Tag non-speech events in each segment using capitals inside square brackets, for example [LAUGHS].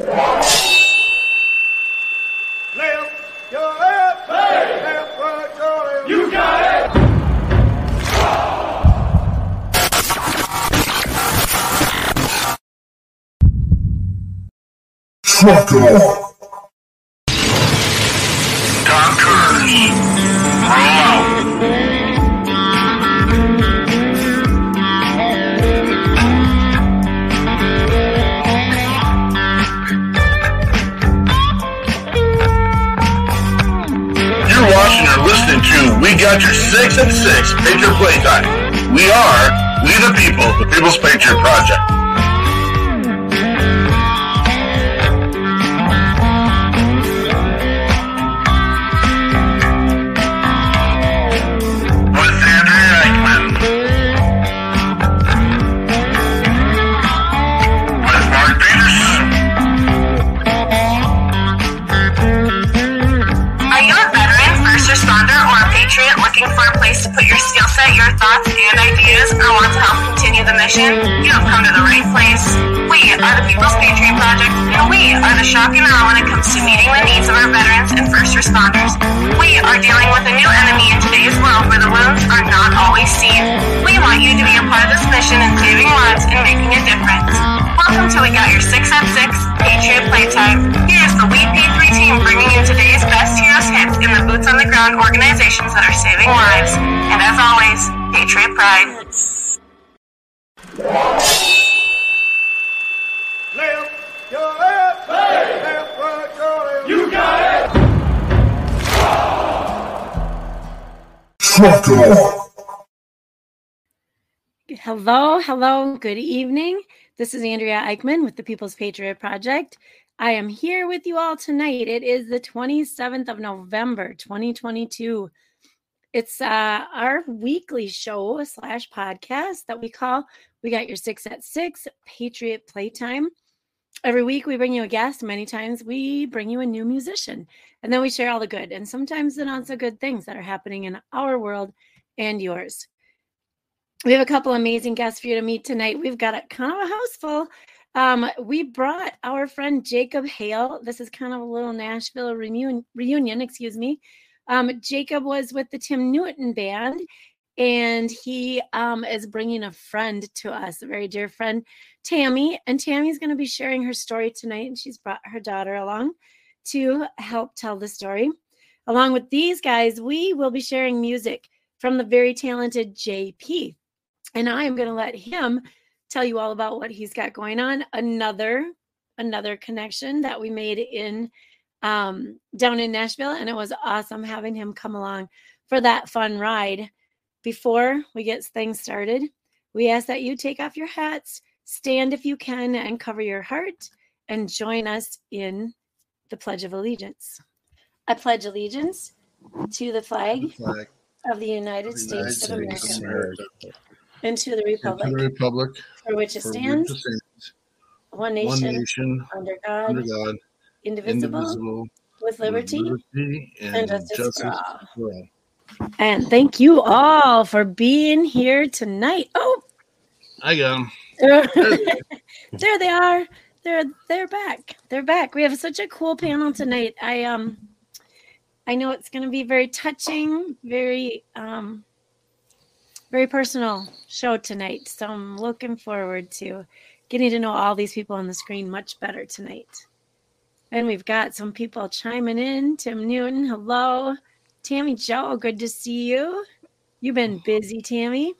Left, your left, hey. left, right, your left. You got it. Trucker. Conquerors. People, comes to meeting the needs of our veterans and first responders. We are dealing with a new enemy in today's world where the wounds are not always seen. We want you to be a part of this mission in saving lives and making a difference. Welcome to We Got Your 6 at 6 Patriot Playtime. Here's the WP3 team bringing you today's best heroes hits in the boots on the ground organizations that are saving lives. And as always, Patriot Pride. Hello, hello, good evening. This is Andrea Eichmann with the People's Patriot Project. I am here with you all tonight. It is the 27th of November, 2022. It's uh, our weekly show slash podcast that we call We Got Your Six at Six Patriot Playtime. Every week we bring you a guest. Many times we bring you a new musician, and then we share all the good and sometimes the not so good things that are happening in our world and yours. We have a couple amazing guests for you to meet tonight. We've got a kind of a house full. Um, we brought our friend Jacob Hale. This is kind of a little Nashville reunion, reunion excuse me. Um, Jacob was with the Tim Newton band, and he um, is bringing a friend to us, a very dear friend, Tammy. And Tammy's going to be sharing her story tonight, and she's brought her daughter along to help tell the story. Along with these guys, we will be sharing music from the very talented JP and I am going to let him tell you all about what he's got going on. Another another connection that we made in um, down in Nashville, and it was awesome having him come along for that fun ride. Before we get things started, we ask that you take off your hats, stand if you can, and cover your heart, and join us in the Pledge of Allegiance. I pledge allegiance to the flag flag of the United, of the States, United of America, of America, and to the and to republic the republic for which it for which it stands, stands, one one nation, nation, under God, under God, indivisible, indivisible, with with liberty. liberty and, and justice for justice all. for all. And thank you all for being here tonight. Oh, I got them. [LAUGHS] there they are. They're they're back. They're back. We have such a cool panel tonight. I um I know it's going to be very touching, very um very personal show tonight. So I'm looking forward to getting to know all these people on the screen much better tonight. And we've got some people chiming in. Tim Newton, hello. Tammy Joe, good to see you. You've been busy, Tammy.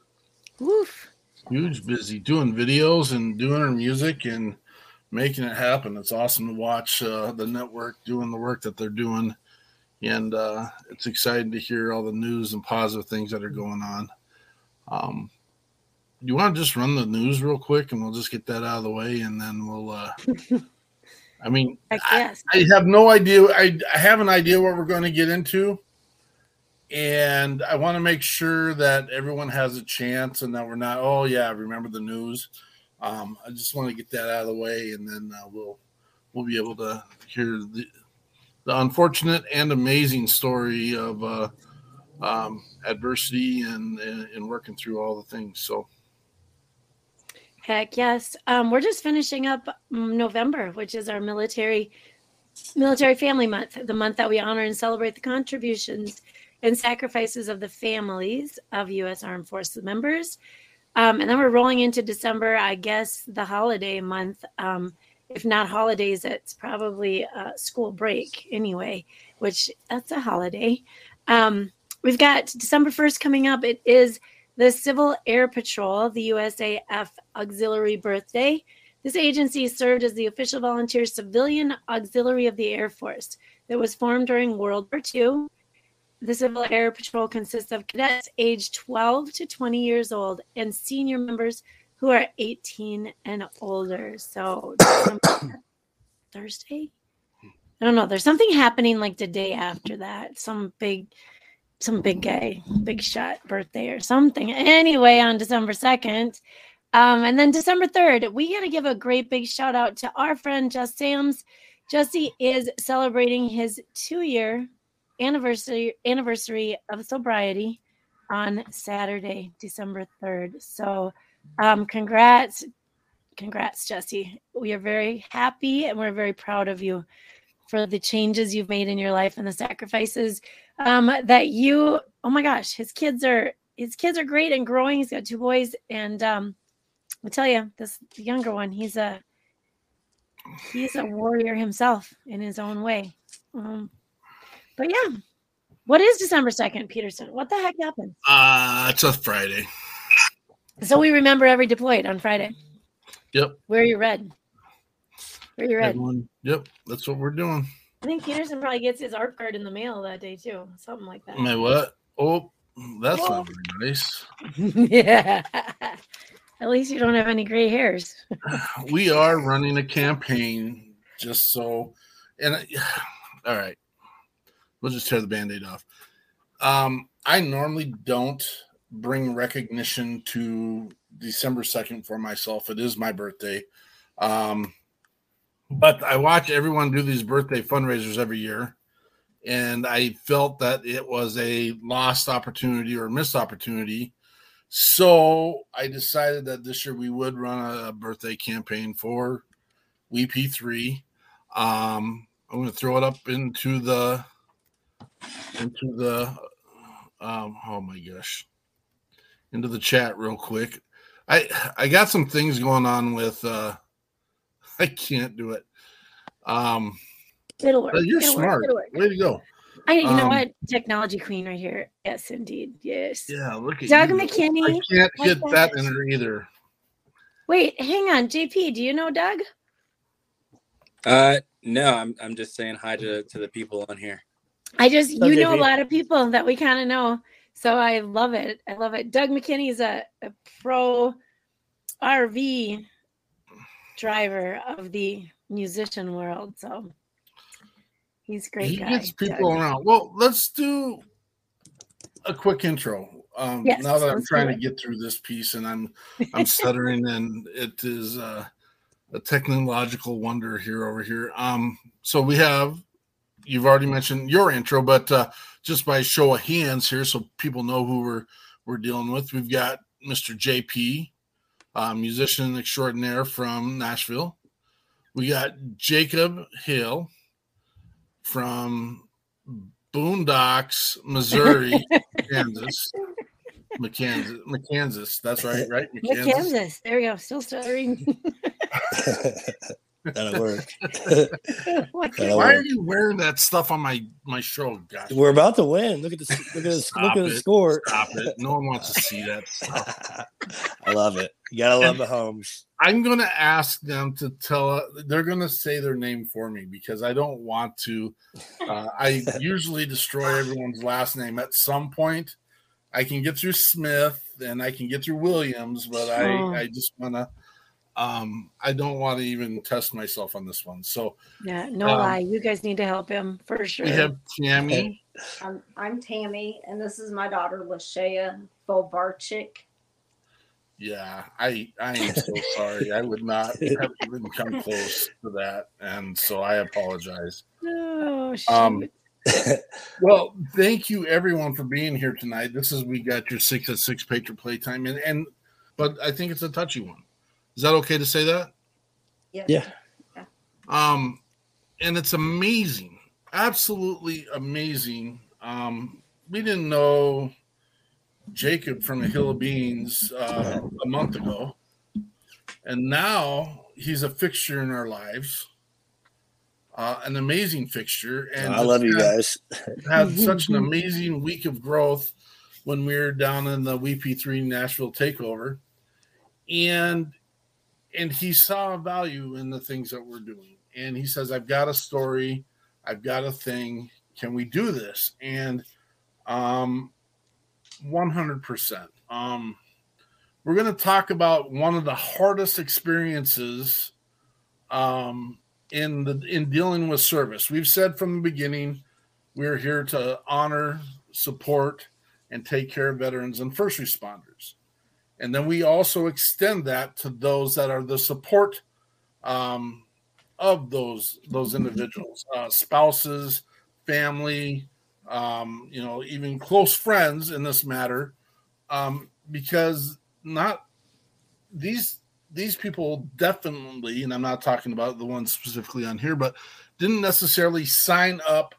Woof. Huge busy doing videos and doing our music and making it happen. It's awesome to watch uh, the network doing the work that they're doing. And uh, it's exciting to hear all the news and positive things that are going on. Um, you want to just run the news real quick and we'll just get that out of the way and then we'll uh [LAUGHS] I mean I guess. I have no idea I, I have an idea what we're going to get into and I want to make sure that everyone has a chance and that we're not oh yeah remember the news um I just want to get that out of the way and then uh, we'll we'll be able to hear the the unfortunate and amazing story of uh um, adversity and, and and working through all the things. So Heck yes. Um, we're just finishing up mm, November, which is our military military family month, the month that we honor and celebrate the contributions and sacrifices of the families of U.S. Armed Forces members. Um, and then we're rolling into December, I guess the holiday month. Um, if not holidays, it's probably a school break anyway, which that's a holiday. Um, we've got December 1st coming up. It is the Civil Air Patrol, the USAF Auxiliary Birthday. This agency served as the official volunteer civilian auxiliary of the Air Force that was formed during World War II. The Civil Air Patrol consists of cadets aged 12 to 20 years old and senior members who are 18 and older. So, [COUGHS] Thursday? I don't know. There's something happening like the day after that. Some big some big guy, big shot birthday or something. Anyway, on December 2nd. Um, and then December 3rd, we got to give a great big shout out to our friend Jess Sams. Jesse is celebrating his two year anniversary anniversary of sobriety on Saturday, December 3rd. So um, congrats, congrats, Jesse. We are very happy and we're very proud of you for the changes you've made in your life and the sacrifices um, that you oh my gosh his kids are his kids are great and growing he's got two boys and um, i tell you this younger one he's a he's a warrior himself in his own way um, but yeah what is december 2nd peterson what the heck happened Uh, it's a Friday. so we remember every deployed on friday Yep. wear your red wear your red Everyone, yep. That's what we're doing. I think peterson probably gets his AARP card in the mail that day too something like that My what? Oh, that's not very nice. [LAUGHS] yeah. At least you don't have any gray hairs. [SIGHS] We are running a campaign just so, and I- [SIGHS] all right, we'll just tear the band-aid off. Um, I normally don't bring recognition to December 2nd for myself. It is my birthday. Um, but I watch everyone do these birthday fundraisers every year. And I felt that it was a lost opportunity or missed opportunity. So I decided that this year we would run a birthday campaign for WP3. Um, I'm going to throw it up into the into the um, oh my gosh into the chat real quick. I I got some things going on with uh I can't do it. Um It'll work. you're It'll work. smart. It'll work. Way to go. I, you know Um, what? Technology queen right here. Yes, indeed. Yes. Yeah, look at Doug you. McKinney. I can't like get that that. in her either. Wait, hang on. JP, do you know Doug? Uh, no, I'm I'm just saying hi to to the people on here. I just, Hello, you know a lot of people that we kind of know. So I love it. I love it. Doug McKinney is a, a pro RV driver of the musician world. So he's a great he guy. gets people Doug. around. Well, let's do a quick intro. Um, Yes, now that I'm trying to get through this piece and I'm [LAUGHS] I'm stuttering and it is uh, a technological wonder here over here. Um, so we have you've already mentioned your intro, but uh, just by show of hands here, so people know who we're we're dealing with. We've got Mr. JP, uh, musician extraordinaire from Nashville. We got Jacob Hale from Boondocks, Missouri, [LAUGHS] Kansas, McKansas, McKansas. That's right, right? Nick Kansas. There we go. Still stuttering. [LAUGHS] [LAUGHS] That'll work. [LAUGHS] That'll Why are you wearing that stuff on my my show? Gosh, We're about to win. Look at the look at the, look at the it. score. stop it! No one wants to [LAUGHS] see that stuff. I love it. You gotta love the homes. I'm going to ask them to tell. They're going to say their name for me because I don't want to. Uh, I [LAUGHS] usually destroy everyone's last name at some point. I can get through Smith and I can get through Williams, but. I I just want to. Um, I don't want to even test myself on this one. So Yeah, no Um, lie. You guys need to help him for sure. we have Tammy. I'm, I'm Tammy, and this is my daughter, LaShaya Folvarcik. Yeah, I I am so [LAUGHS] sorry. I would not have even come close to that, and so I apologize. Oh, shoot. Um, [LAUGHS] Well, thank you everyone for being here tonight. This is we got your six at six patron playtime, and and but I think it's a touchy one. Is that okay to say that? Yes. Yeah. Um, and it's amazing, absolutely amazing. Um, we didn't know Jacob from the Hill of Beans uh, a month ago, and now he's a fixture in our lives. Uh, an amazing fixture, and I love you had- guys. [LAUGHS] had such an amazing week of growth when we were down in the WP3 Nashville takeover. And and he saw value in the things that we're doing. And he says, I've got a story, I've got a thing. Can we do this? And um 100%. Um we're going to talk about one of the hardest experiences um in the in dealing with service. We've said from the beginning we're here to honor, support, and take care of veterans and first responders. And then we also extend that to those that are the support um, of those those individuals, uh, spouses, family, um, you know, even close friends in this matter, um, because not these these people definitely, and I'm not talking about the ones specifically on here, but didn't necessarily sign up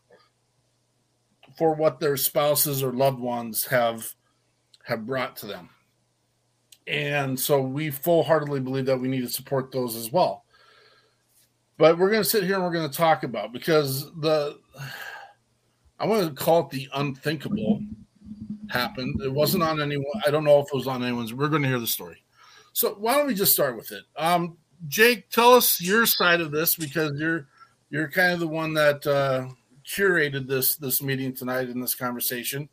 for what their spouses or loved ones have have brought to them. And so we full-heartedly believe that we need to support those as well. But we're going to sit here and we're going to talk about because the I want to call it the unthinkable happened. It wasn't on anyone. I don't know if it was on anyone's. We're going to hear the story. So why don't we just start with it? Um, Jake, tell us your side of this because you're you're kind of the one that uh, curated this this meeting tonight in this conversation,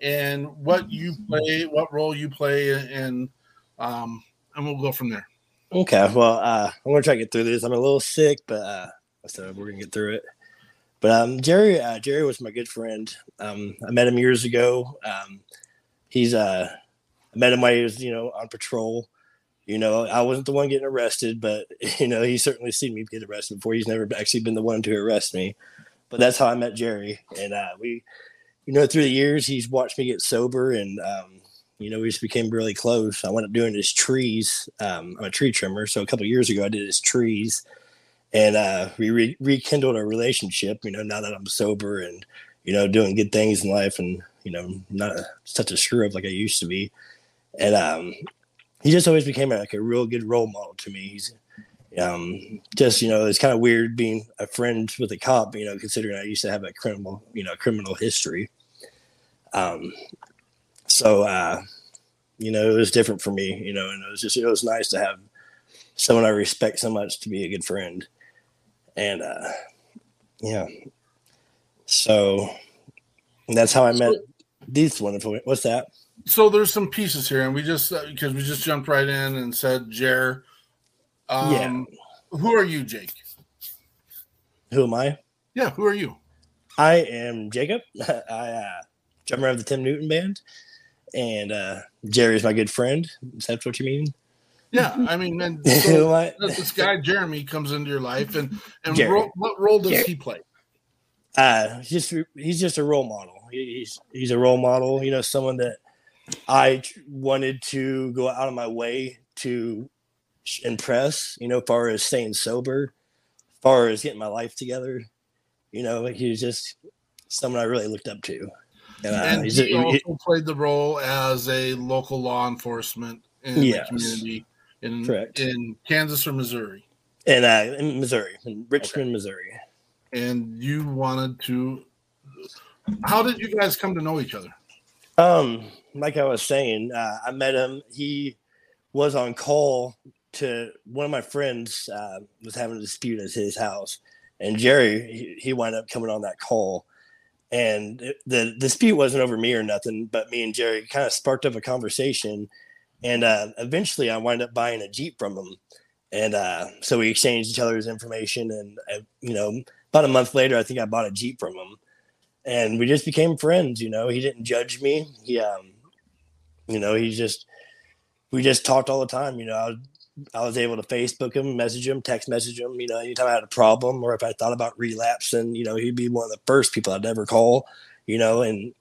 and what you play, what role you play, and um, and we'll go from there. Okay, well, uh, I'm gonna try to get through this. I'm a little sick, but uh, so we're gonna get through it. But um, Jerry, uh, Jerry was my good friend. Um, I met him years ago. Um, he's uh, I met him while he was, you know, on patrol. You know, I wasn't the one getting arrested, but [LAUGHS] you know, he's certainly seen me get arrested before. He's never actually been the one to arrest me. But that's how I met Jerry, and uh, we, you know, through the years, he's watched me get sober, and um, you know, we just became really close. I went up doing his trees. Um, I'm a tree trimmer, so a couple years ago, I did his trees, and uh, we re- rekindled our relationship. You know, now that I'm sober and you know doing good things in life, and you know, not such a screw up like I used to be, and um, he just always became like a real good role model to me. He's um, just you know, it's kind of weird being a friend with a cop. You know, considering I used to have a criminal, you know, criminal history. Um, so uh, you know, it was different for me. You know, and it was just it was nice to have someone I respect so much to be a good friend, and uh, yeah. So that's how I met these wonderful. What's that? So there's some pieces here, and we just uh, because we just jumped right in and said Jer. Um, Who are you, Jake? Who am I? Yeah, who are you? I am Jacob. [LAUGHS] I uh, drummer of the Tim Newton band, and uh, Jerry's my good friend. Is that what you mean? Yeah, I mean, and [LAUGHS] so this guy Jeremy comes into your life, and and ro- what role does Jerry. he play? Uh, he's just he's just a role model. He's he's a role model. You know, someone that I wanted to go out of my way to impress. You know, far as staying sober, far as getting my life together. You know, he was just someone I really looked up to. And, uh, he's he a- he- also played the role as a local law enforcement in Yes. the community in Correct. in Kansas or Missouri. in uh, in Missouri, in Richmond, Missouri. And you wanted to. How did you guys come to know each other? Um, like I was saying, uh, I met him. He was on call to one of my friends uh, was having a dispute at his house, and Jerry he, he wound up coming on that call. And it- the dispute wasn't over me or nothing, but me and Jerry kind of sparked up a conversation, and uh, eventually I wound up buying a Jeep from him. And uh, so we exchanged each other's information, and uh, you know, about a month later, I think I bought a Jeep from him and we just became friends you know he didn't judge me. He um you know he just we just talked all the time you know i was, I was able to facebook him message him text message him you know anytime i had a problem or if i thought about relapsing you know he'd be one of the first people i'd ever call you know and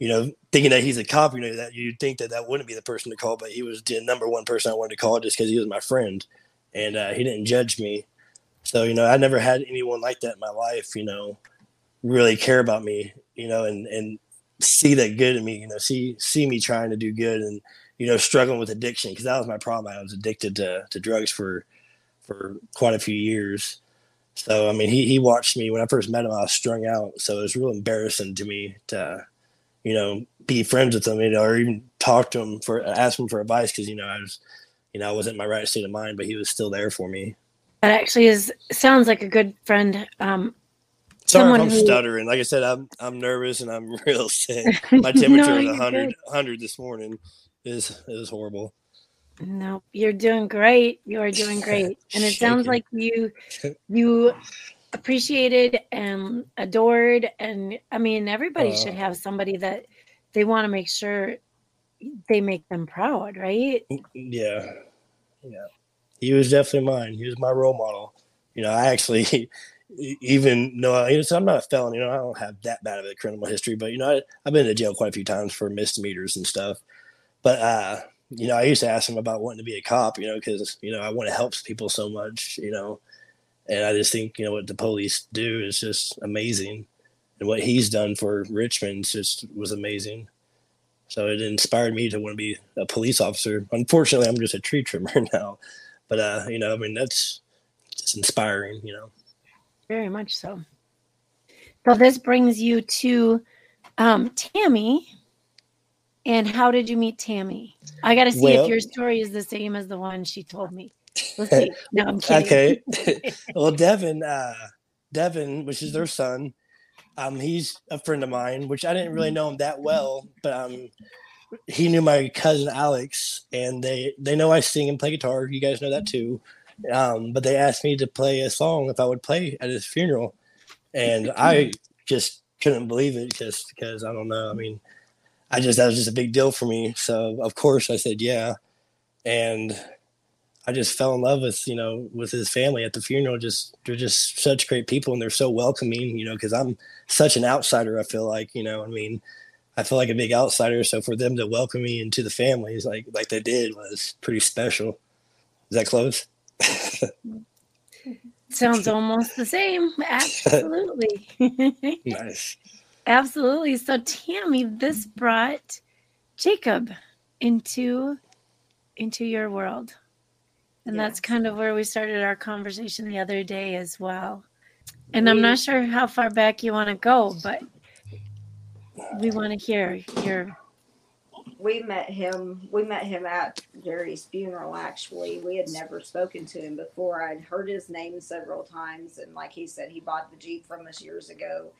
you know, thinking that he's a cop, you know, that you'd think that that wouldn't be the person to call, but he was the number one person I wanted to call just because he was my friend, and uh, he didn't judge me. So you know, I never had anyone like that in my life. You know, really care about me. You know, and and see that good in me. You know, see see me trying to do good and you know struggling with addiction because that was my problem. I was addicted to to drugs for for quite a few years. So I mean, he he watched me when I first met him. I was strung out, so it was real embarrassing to me to, you know, be friends with him, you know, or even talk to him for ask him for advice because you know I was, you know, I wasn't in my right state of mind, but he was still there for me. That actually is sounds like a good friend. Um, Sorry someone if I'm who- stuttering. Like I said, I'm I'm nervous and I'm [LAUGHS] real sick. [LAUGHS] My temperature No, was you're 100, 100 this morning. Is it was horrible. No, you're doing great. You are doing [LAUGHS] great. And it sounds like you [LAUGHS] you appreciated and adored and I mean everybody should Uh, have somebody that they want to make sure they make them proud, right? Yeah, yeah. He was definitely mine. He was my role model. You know, I actually [LAUGHS] even know I, so I'm not a felon. You know, I don't have that bad of a criminal history, but you know, I, I've been to jail quite a few times for misdemeanors and stuff. But uh, you know, I used to ask him about wanting to be a cop. You know, because you know I want to help people so much. You know, and I just think you know what the police do is just amazing, and what he's done for Richmond just was amazing. So it inspired me to want to be a police officer. Unfortunately, I'm just a tree trimmer [LAUGHS] now, but uh, you know, I mean, that's just inspiring. You know, Very much so. So this brings you to um, Tammy. And how did you meet Tammy? I got to see Well- if your story is the same as the one she told me. Let's [LAUGHS] see. No, I'm kidding. okay. [LAUGHS] well, Devin, uh, Devin, which is their son, um, he's a friend of mine, which I didn't really know him that well, but um, he knew my cousin Alex, and they they know I sing and play guitar. You guys know that too. Um, but they asked me to play a song if I would play at his funeral, and I just couldn't believe it just because I don't know. I mean, I just that was just a big deal for me. So of course I said yeah, and I just fell in love with you know with his family at the funeral. Just they're just such great people and they're so welcoming. You know, because I'm such an outsider. I feel like you know. I mean, I feel like a big outsider. So for them to welcome me into the family is like like they did was pretty special. Is that close? [LAUGHS] Sounds almost the same. Absolutely. [LAUGHS] nice. Absolutely. So Tammy, this mm-hmm. brought Jacob into into your world. And that's kind of where we started our conversation the other day as well. And I'm not sure how far back you want to go, but we want to hear your we met him we met him at jerry's funeral actually we had never spoken to him before i'd heard his name several times and like he said he bought the jeep from us years ago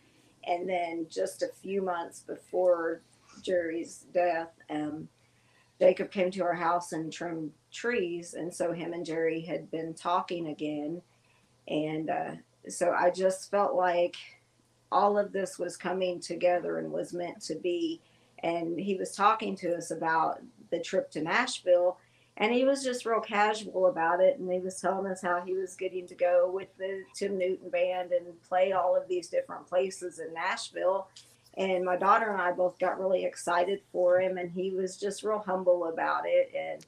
and then just a few months before jerry's death um, jacob came to our house and trimmed trees. And so him and jerry had been talking again. And uh, so i just felt like all of this was coming together and was meant to be. And he was talking to us about the trip to Nashville and he was just real casual about it and he was telling us how he was getting to go with the Tim Newton band and play all of these different places in Nashville. And my daughter and I both got really excited for him and he was just real humble about it. And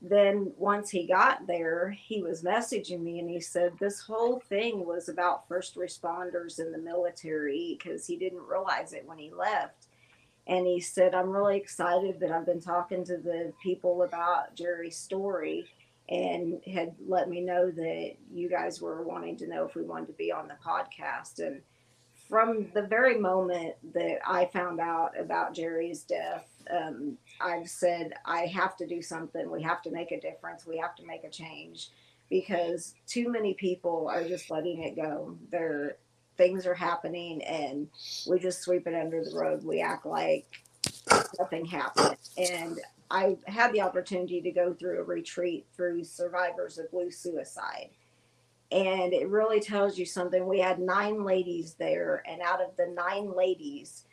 then once he got there he was messaging me and he said this whole thing was about first responders in the military because he didn't realize it when he left and he said, I'm really excited that I've been talking to the people about Jerry's story and had let me know that you guys were wanting to know if we wanted to be on the podcast. And from the very moment that I found out about Jerry's death, um, I've said, I have to do something. We have to make a difference. We have to make a change because too many people are just letting it go. They're things are happening and we just sweep it under the rug. We act like nothing happened. And I had the opportunity to go through a retreat through survivors of blue suicide. And it really tells you something. We had nine ladies there, and out of the nine ladies,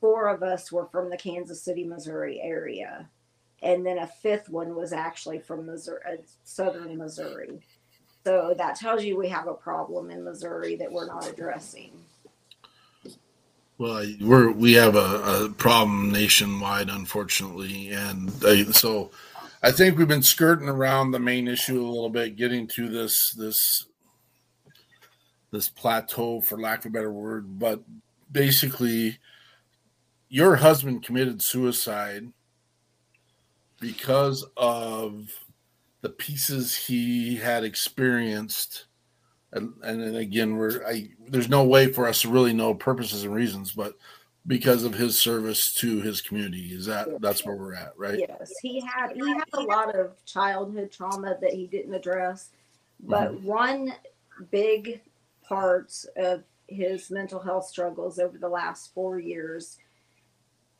four of us were from the Kansas City, Missouri area. And then a fifth one was actually from Missouri, uh, southern Missouri. So that tells you we have a problem in Missouri that we're not addressing. Well, we're we have a, a problem nationwide, unfortunately, and I, so I think we've been skirting around the main issue a little bit, getting to this this this plateau, for lack of a better word. But basically, your husband committed suicide because of the pieces he had experienced and, and again we're I there's no way for us to really know purposes and reasons but because of his service to his community is that that's where we're at right? Yes, he had he had a lot of childhood trauma that he didn't address, but mm-hmm. one big part of his mental health struggles over the last four years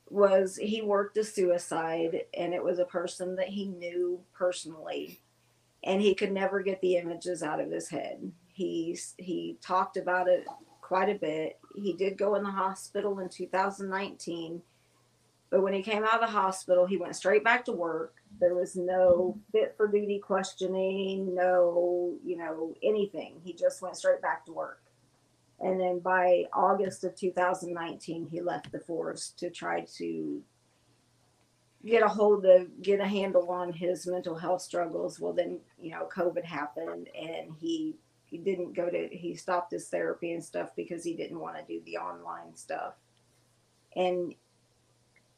was he worked a suicide, and it was a person that he knew personally, and he could never get the images out of his head. He's he talked about it quite a bit. He did go in the hospital in 2019 but when he came out of the hospital, he went straight back to work. There was no fit for duty questioning, no, you know, anything. He just went straight back to work. And then by August of 2019, he left the force to try to get a hold of, get a handle on his mental health struggles. Well, then, you know, COVID happened and he, he didn't go to, he stopped his therapy and stuff because he didn't want to do the online stuff. And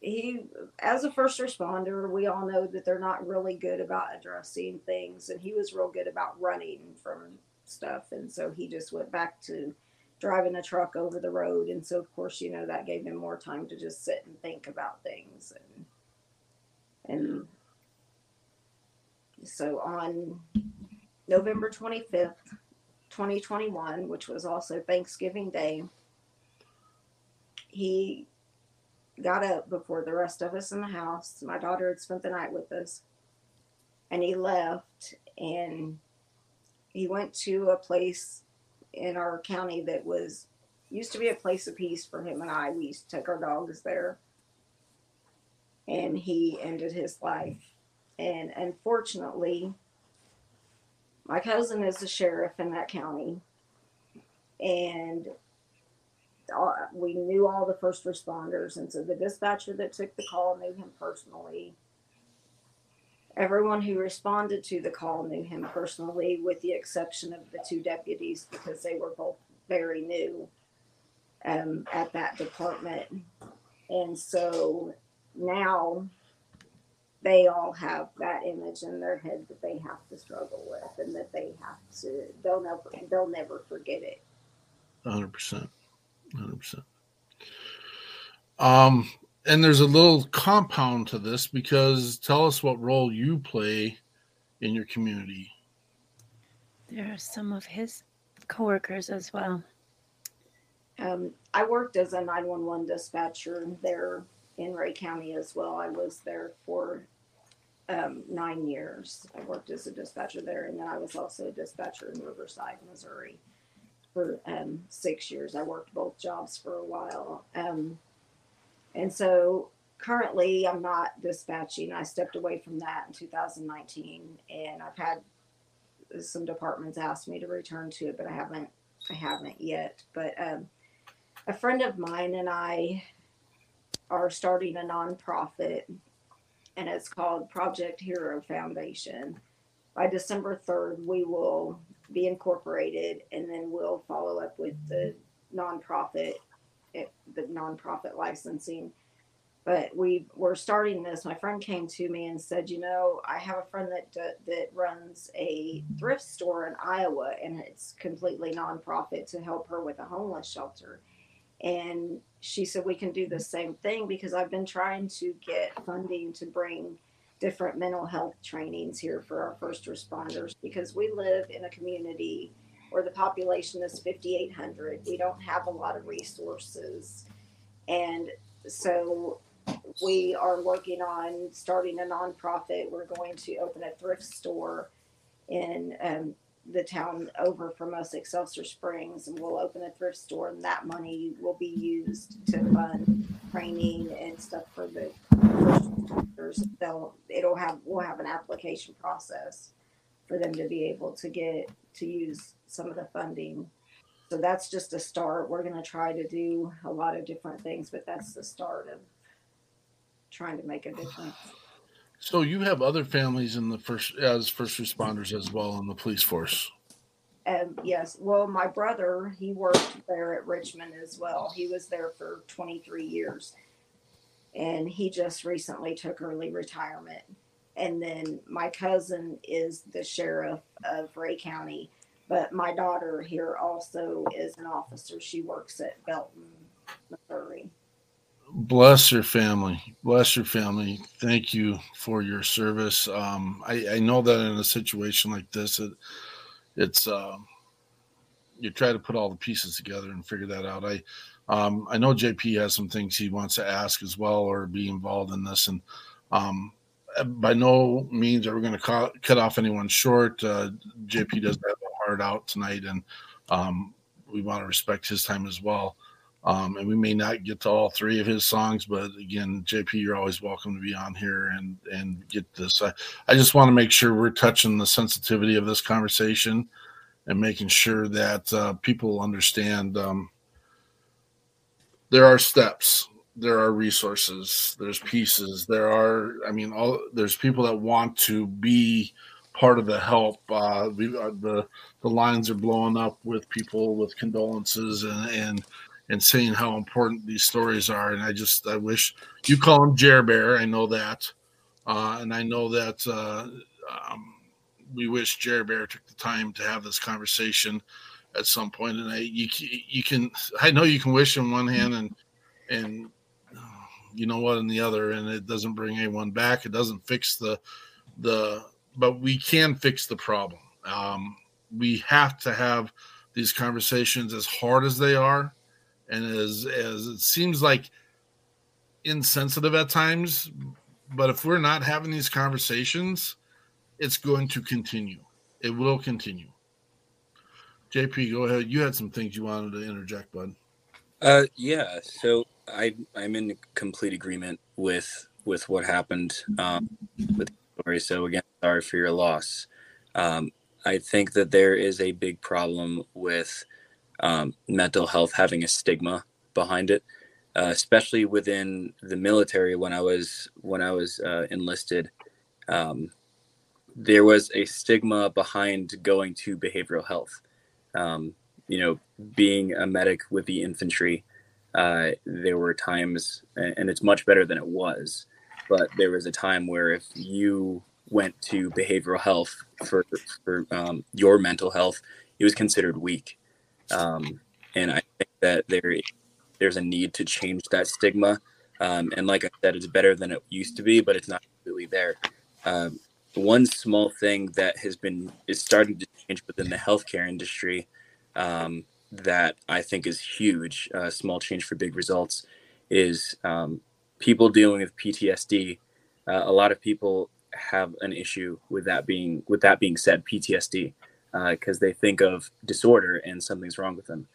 he as a first responder we all know that they're not really good about addressing things and he was real good about running from stuff and so he just went back to driving a truck over the road and so of course you know that gave him more time to just sit and think about things and and so on November 25th 2021 which was also Thanksgiving day he got up before the rest of us in the house. My daughter had spent the night with us. And he left and he went to a place in our county that was used to be a place of peace for him and I. We used to take our dogs there. And he ended his life. And unfortunately, my cousin is the sheriff in that county. And all, we knew all the first responders, and so the dispatcher that took the call knew him personally. Everyone who responded to the call knew him personally, with the exception of the two deputies because they were both very new um, at that department. And so now they all have that image in their head that they have to struggle with and that they have to they'll never they'll never forget it. 100% 100% um and there's a little compound to this because tell us what role you play in your community There are some of his coworkers as well. Um, I worked as a 911 dispatcher there in Ray County as well. I was there for um, nine years. I worked as a dispatcher there, and then I was also a dispatcher in Riverside, Missouri for um, six years. I worked both jobs for a while. Um, and so currently, I'm not dispatching. I stepped away from that in 2019, and I've had some departments ask me to return to it, but I haven't. I haven't yet. But um, a friend of mine and I are starting a nonprofit, and it's called Project Hero Foundation. By December 3rd, we will be incorporated, and then we'll follow up with the nonprofit, eh, the nonprofit licensing. But we we're starting this. My friend came to me and said, "You know, I have a friend that that runs a thrift store in Iowa, and it's completely nonprofit to help her with a homeless shelter." And she said, We can do the same thing because I've been trying to get funding to bring different mental health trainings here for our first responders because we live in a community where the population is 5,800. We don't have a lot of resources. And so we are working on starting a nonprofit. We're going to open a thrift store in um, the town over from us, Excelsior Springs, and we'll open a thrift store, and that money will be used to fund training and stuff for the. They'll it'll have we'll have an application process for them to be able to get to use some of the funding. so that's just a start. We're going to try to do a lot of different things, but that's the start of trying to make a difference. So you have other families in the first as first responders as well in the police force. And yes, well, my brother, he worked there at Richmond as well. He was there for 23 years. And he just recently took early retirement. And then my cousin is the sheriff of Ray County. But my daughter here also is an officer. She works at Belton, Missouri. Bless your family. Bless your family. Thank you for your service. Um, I, I know that in a situation like this, it, it's uh, you try to put all the pieces together and figure that out. I um, I know JP has some things he wants to ask as well or be involved in this, and um, by no means are we going to cut off anyone short. Uh, JP does have a hard out tonight, and um, we want to respect his time as well. Um, and we may not get to all three of his songs, but again, JP, you're always welcome to be on here and and get this. I, I just want to make sure we're touching the sensitivity of this conversation and making sure that uh, people understand. Um, there are steps, there are resources, there's pieces, there are. I mean, all there's people that want to be part of the help. Uh, we, uh, the the lines are blowing up with people with condolences and and and saying how important these stories are. And I just I wish you call him Jer Bear. I know that, uh, and I know that uh, um, we wish Jer Bear took the time to have this conversation at some point. And I you you can I know you can wish in one hand and and you know what and the other, and it doesn't bring anyone back. It doesn't fix the the but we can fix the problem. Um, we have to have these conversations as hard as they are and as as it seems like insensitive at times but if we're not having these conversations it's going to continue it will continue jp go ahead you had some things you wanted to interject bud uh yeah so i i'm in complete agreement with with what happened um with story so again sorry for your loss um i think that there is a big problem with um, mental health having a stigma behind it, uh, especially within the military. When I was when I was uh, enlisted, um, there was a stigma behind going to behavioral health. Um, you know, being a medic with the infantry, uh, there were times, and it's much better than it was, but there was a time where if you went to behavioral health for for um, your mental health, it was considered weak. Um, and I think that there there's a need to change that stigma. Um, and like I said, it's better than it used to be, but it's not really there. Um, one small thing that has been is starting to change within the healthcare industry um, that I think is huge. Uh, small change for big results is um, people dealing with PTSD. Uh, a lot of people have an issue with that being with that being said, PTSD because uh, they think of disorder and something's wrong with them.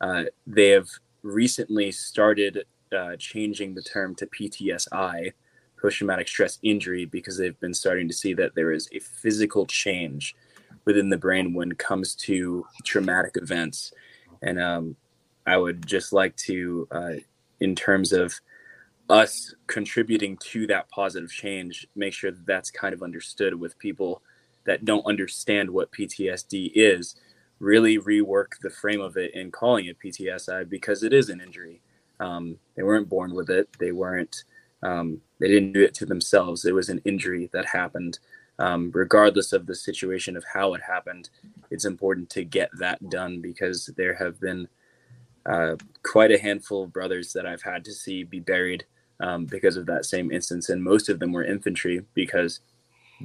Uh, they have recently started uh, changing the term to PTSI, post traumatic stress injury, because they've been starting to see that there is a physical change within the brain when it comes to traumatic events. And um, I would just like to, uh, in terms of us contributing to that positive change, make sure that that's kind of understood with people that don't understand what PTSD is really rework the frame of it and calling it PTSI because it is an injury. Um, they weren't born with it. They weren't. Um, they didn't do it to themselves. It was an injury that happened. Um, regardless of the situation of how it happened, it's important to get that done because there have been uh, quite a handful of brothers that I've had to see be buried um, because of that same instance, and most of them were infantry because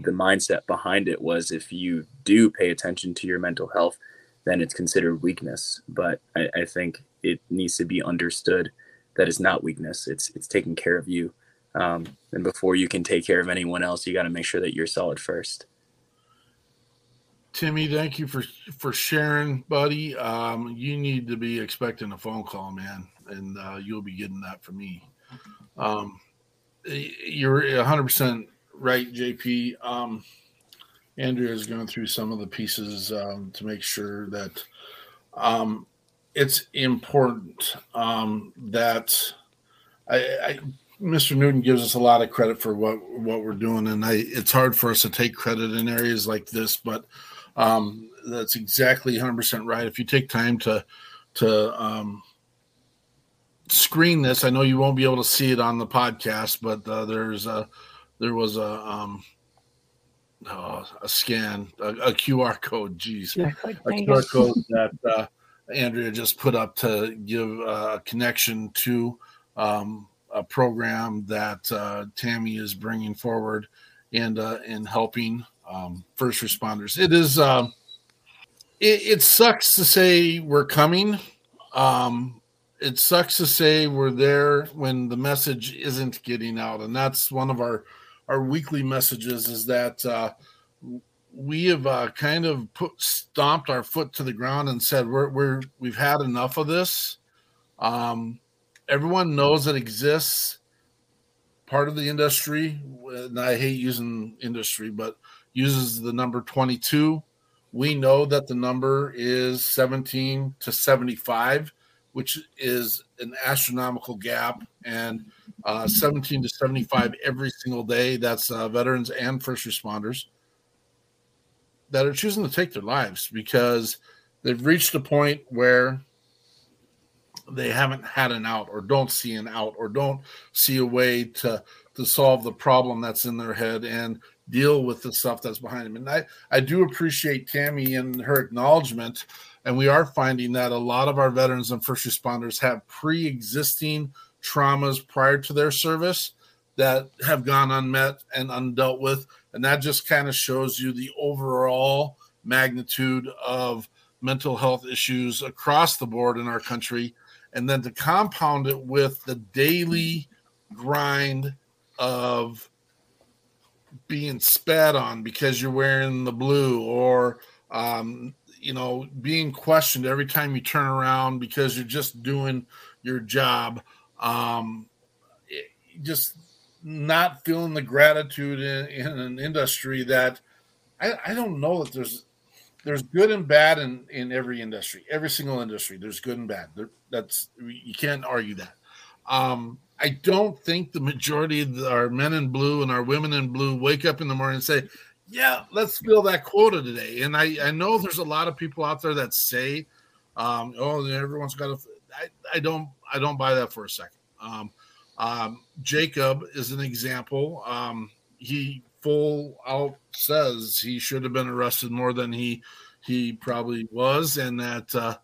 the mindset behind it was if you do pay attention to your mental health, then it's considered weakness. But I, I think it needs to be understood that it's not weakness. It's it's taking care of you. Um, and before you can take care of anyone else, you got to make sure that you're solid first. Timmy, thank you for for sharing, buddy. Um, you need to be expecting a phone call, man, and uh, you'll be getting that from me. Um, you're 100 percent right, JP. Um, Andrea is going through some of the pieces um, to make sure that um, it's important um, that I, I, Mr. Newton gives us a lot of credit for what what we're doing, and I it's hard for us to take credit in areas like this, but um, that's exactly 100 percent right. If you take time to to um, screen this, I know you won't be able to see it on the podcast, but uh, there's a there was a um, oh, a scan, a, a, QR code. Geez, a QR code that uh, Andrea just put up to give a connection to um, a program that uh, Tammy is bringing forward and uh, in helping um, first responders. It is. Uh, it, it, sucks to say we're coming. Um, it sucks to say we're there when the message isn't getting out, and that's one of our our weekly messages. Is that uh, we have uh, kind of put stomped our foot to the ground and said we're we're we've had enough of this. Um, everyone knows it exists. Part of the industry, and I hate using industry, but uses the number 22. We know that the number is 17 to 75, which is an astronomical gap, and uh, 17 to 75 every single day. That's uh, veterans and first responders that are choosing to take their lives because they've reached a point where they haven't had an out or don't see an out or don't see a way to to solve the problem that's in their head and deal with the stuff that's behind them. And I, I do appreciate Tammy and her acknowledgement. And we are finding that a lot of our veterans and first responders have pre existing traumas prior to their service that have gone unmet and undealt with. And that just kind of shows you the overall magnitude of mental health issues across the board in our country. And then to compound it with the daily grind of being spat on because you're wearing the blue or um, you know being questioned every time you turn around because you're just doing your job um, it, just not feeling the gratitude in, in an industry that I, I, don't know that there's there's good and bad in in every industry every single industry there's good and bad. There, that's you can't argue that. Um, i don't think the majority of our men in blue and our women in blue wake up in the morning and say yeah let's fill that quota today. And i i know there's a lot of people out there that say um, oh everyone's got to I, I don't i don't buy that for a second. Um, um, Jacob is an example. Um, he full out says he should have been arrested more than he he probably was, and that uh,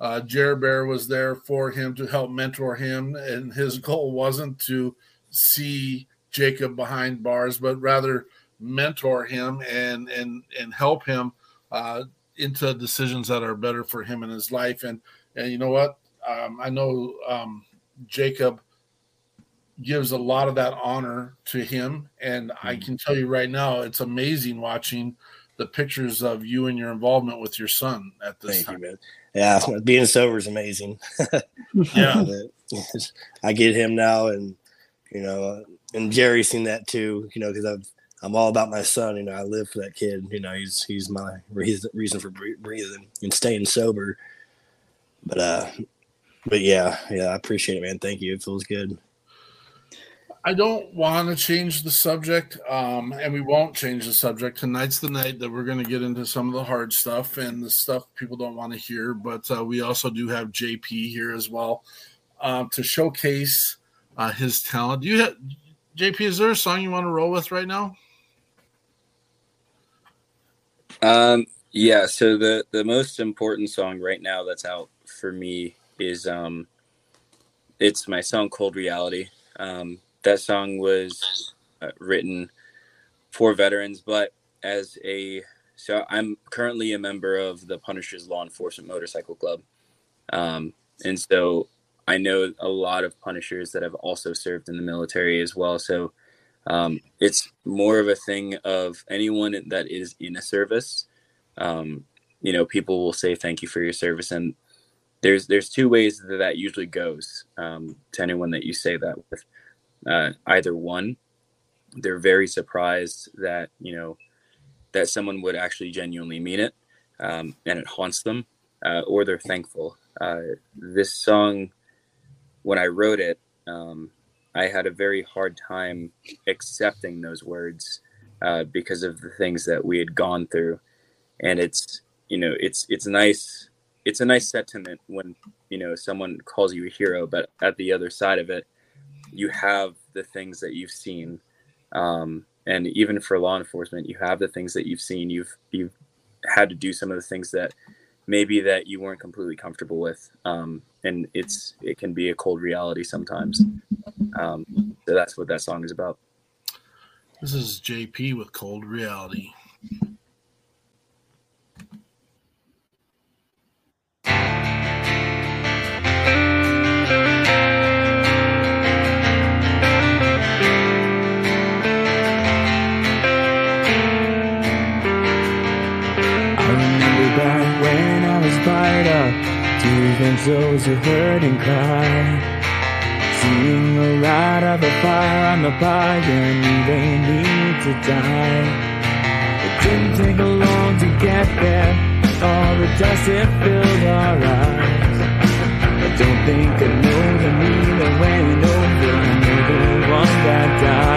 uh, Jared Bear was there for him to help mentor him, and his goal wasn't to see Jacob behind bars, but rather mentor him and and and help him uh, into decisions that are better for him in his life. And and you know what? Um, I know um, Jacob gives a lot of that honor to him. And I mm-hmm. can tell you right now, it's amazing watching the pictures of you and your involvement with your son at this Thank time. You, man. Yeah, [LAUGHS] being sober is amazing. [LAUGHS] yeah, [LAUGHS] I get him now, and you know, and Jerry's seen that too. You know, because I've I'm all about my son. You know, I live for that kid. You know, he's he's my reason reason for breathing and staying sober. But uh, but yeah, yeah, I appreciate it, man. Thank you. It feels good. I don't want to change the subject, um, and we won't change the subject. Tonight's the night that we're going to get into some of the hard stuff and the stuff people don't want to hear. But uh, we also do have JP here as well uh, to showcase uh, his talent. You have JP? Is there a song you want to roll with right now? Um. Yeah. So the the most important song right now that's out for me is um, it's my song "Cold Reality." Um, that song was uh, written for veterans, but as a so I'm currently a member of the Punishers Law Enforcement Motorcycle Club, um, and so I know a lot of Punishers that have also served in the military as well. So um, it's more of a thing of anyone that is in a service. Um, you know, people will say thank you for your service, and there's there's two ways that that usually goes um, to anyone that you say that with uh, either one they're very surprised that you know that someone would actually genuinely mean it um, and it haunts them uh, or they're thankful. Uh, this song, when I wrote it, um, I had a very hard time accepting those words uh, because of the things that we had gone through, and it's you know it's it's nice it's a nice sentiment when you know someone calls you a hero, but at the other side of it, you have the things that you've seen, um, and even for law enforcement, you have the things that you've seen. You've you've had to do some of the things that maybe that you weren't completely comfortable with um, and it's it can be a cold reality sometimes um, so that's what that song is about This is JP with Cold Reality. Those who heard and cried. Seeing the light of the fire on the pioneer, they need to die. It didn't take long to get there. All the dust it filled our eyes. I don't think I know the meaning went over. I know the one that died.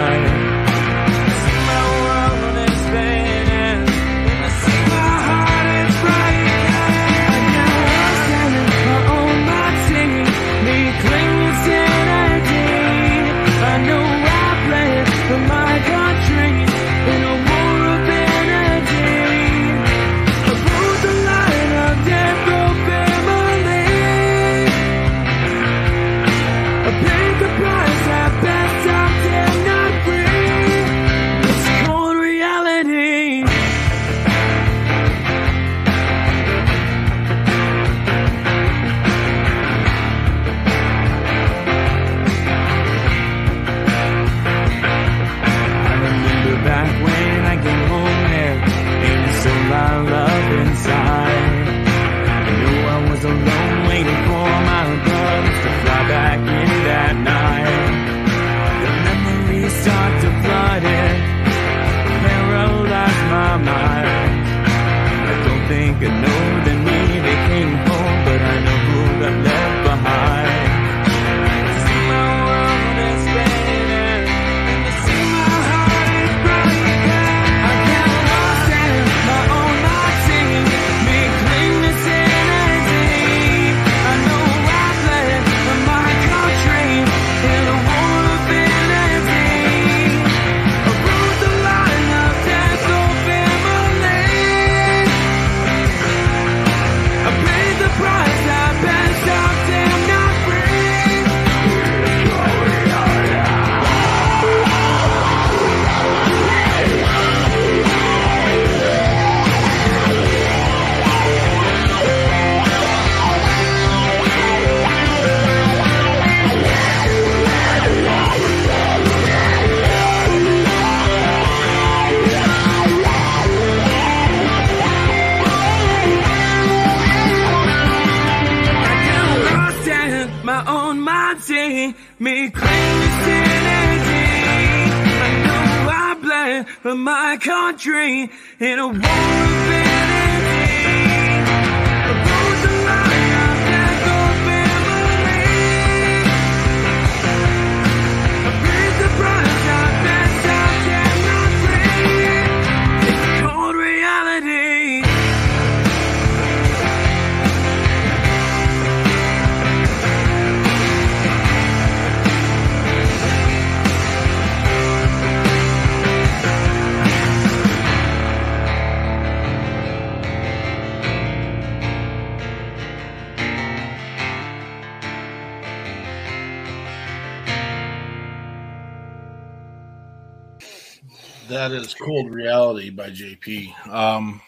That is Cold Reality by JP. Um,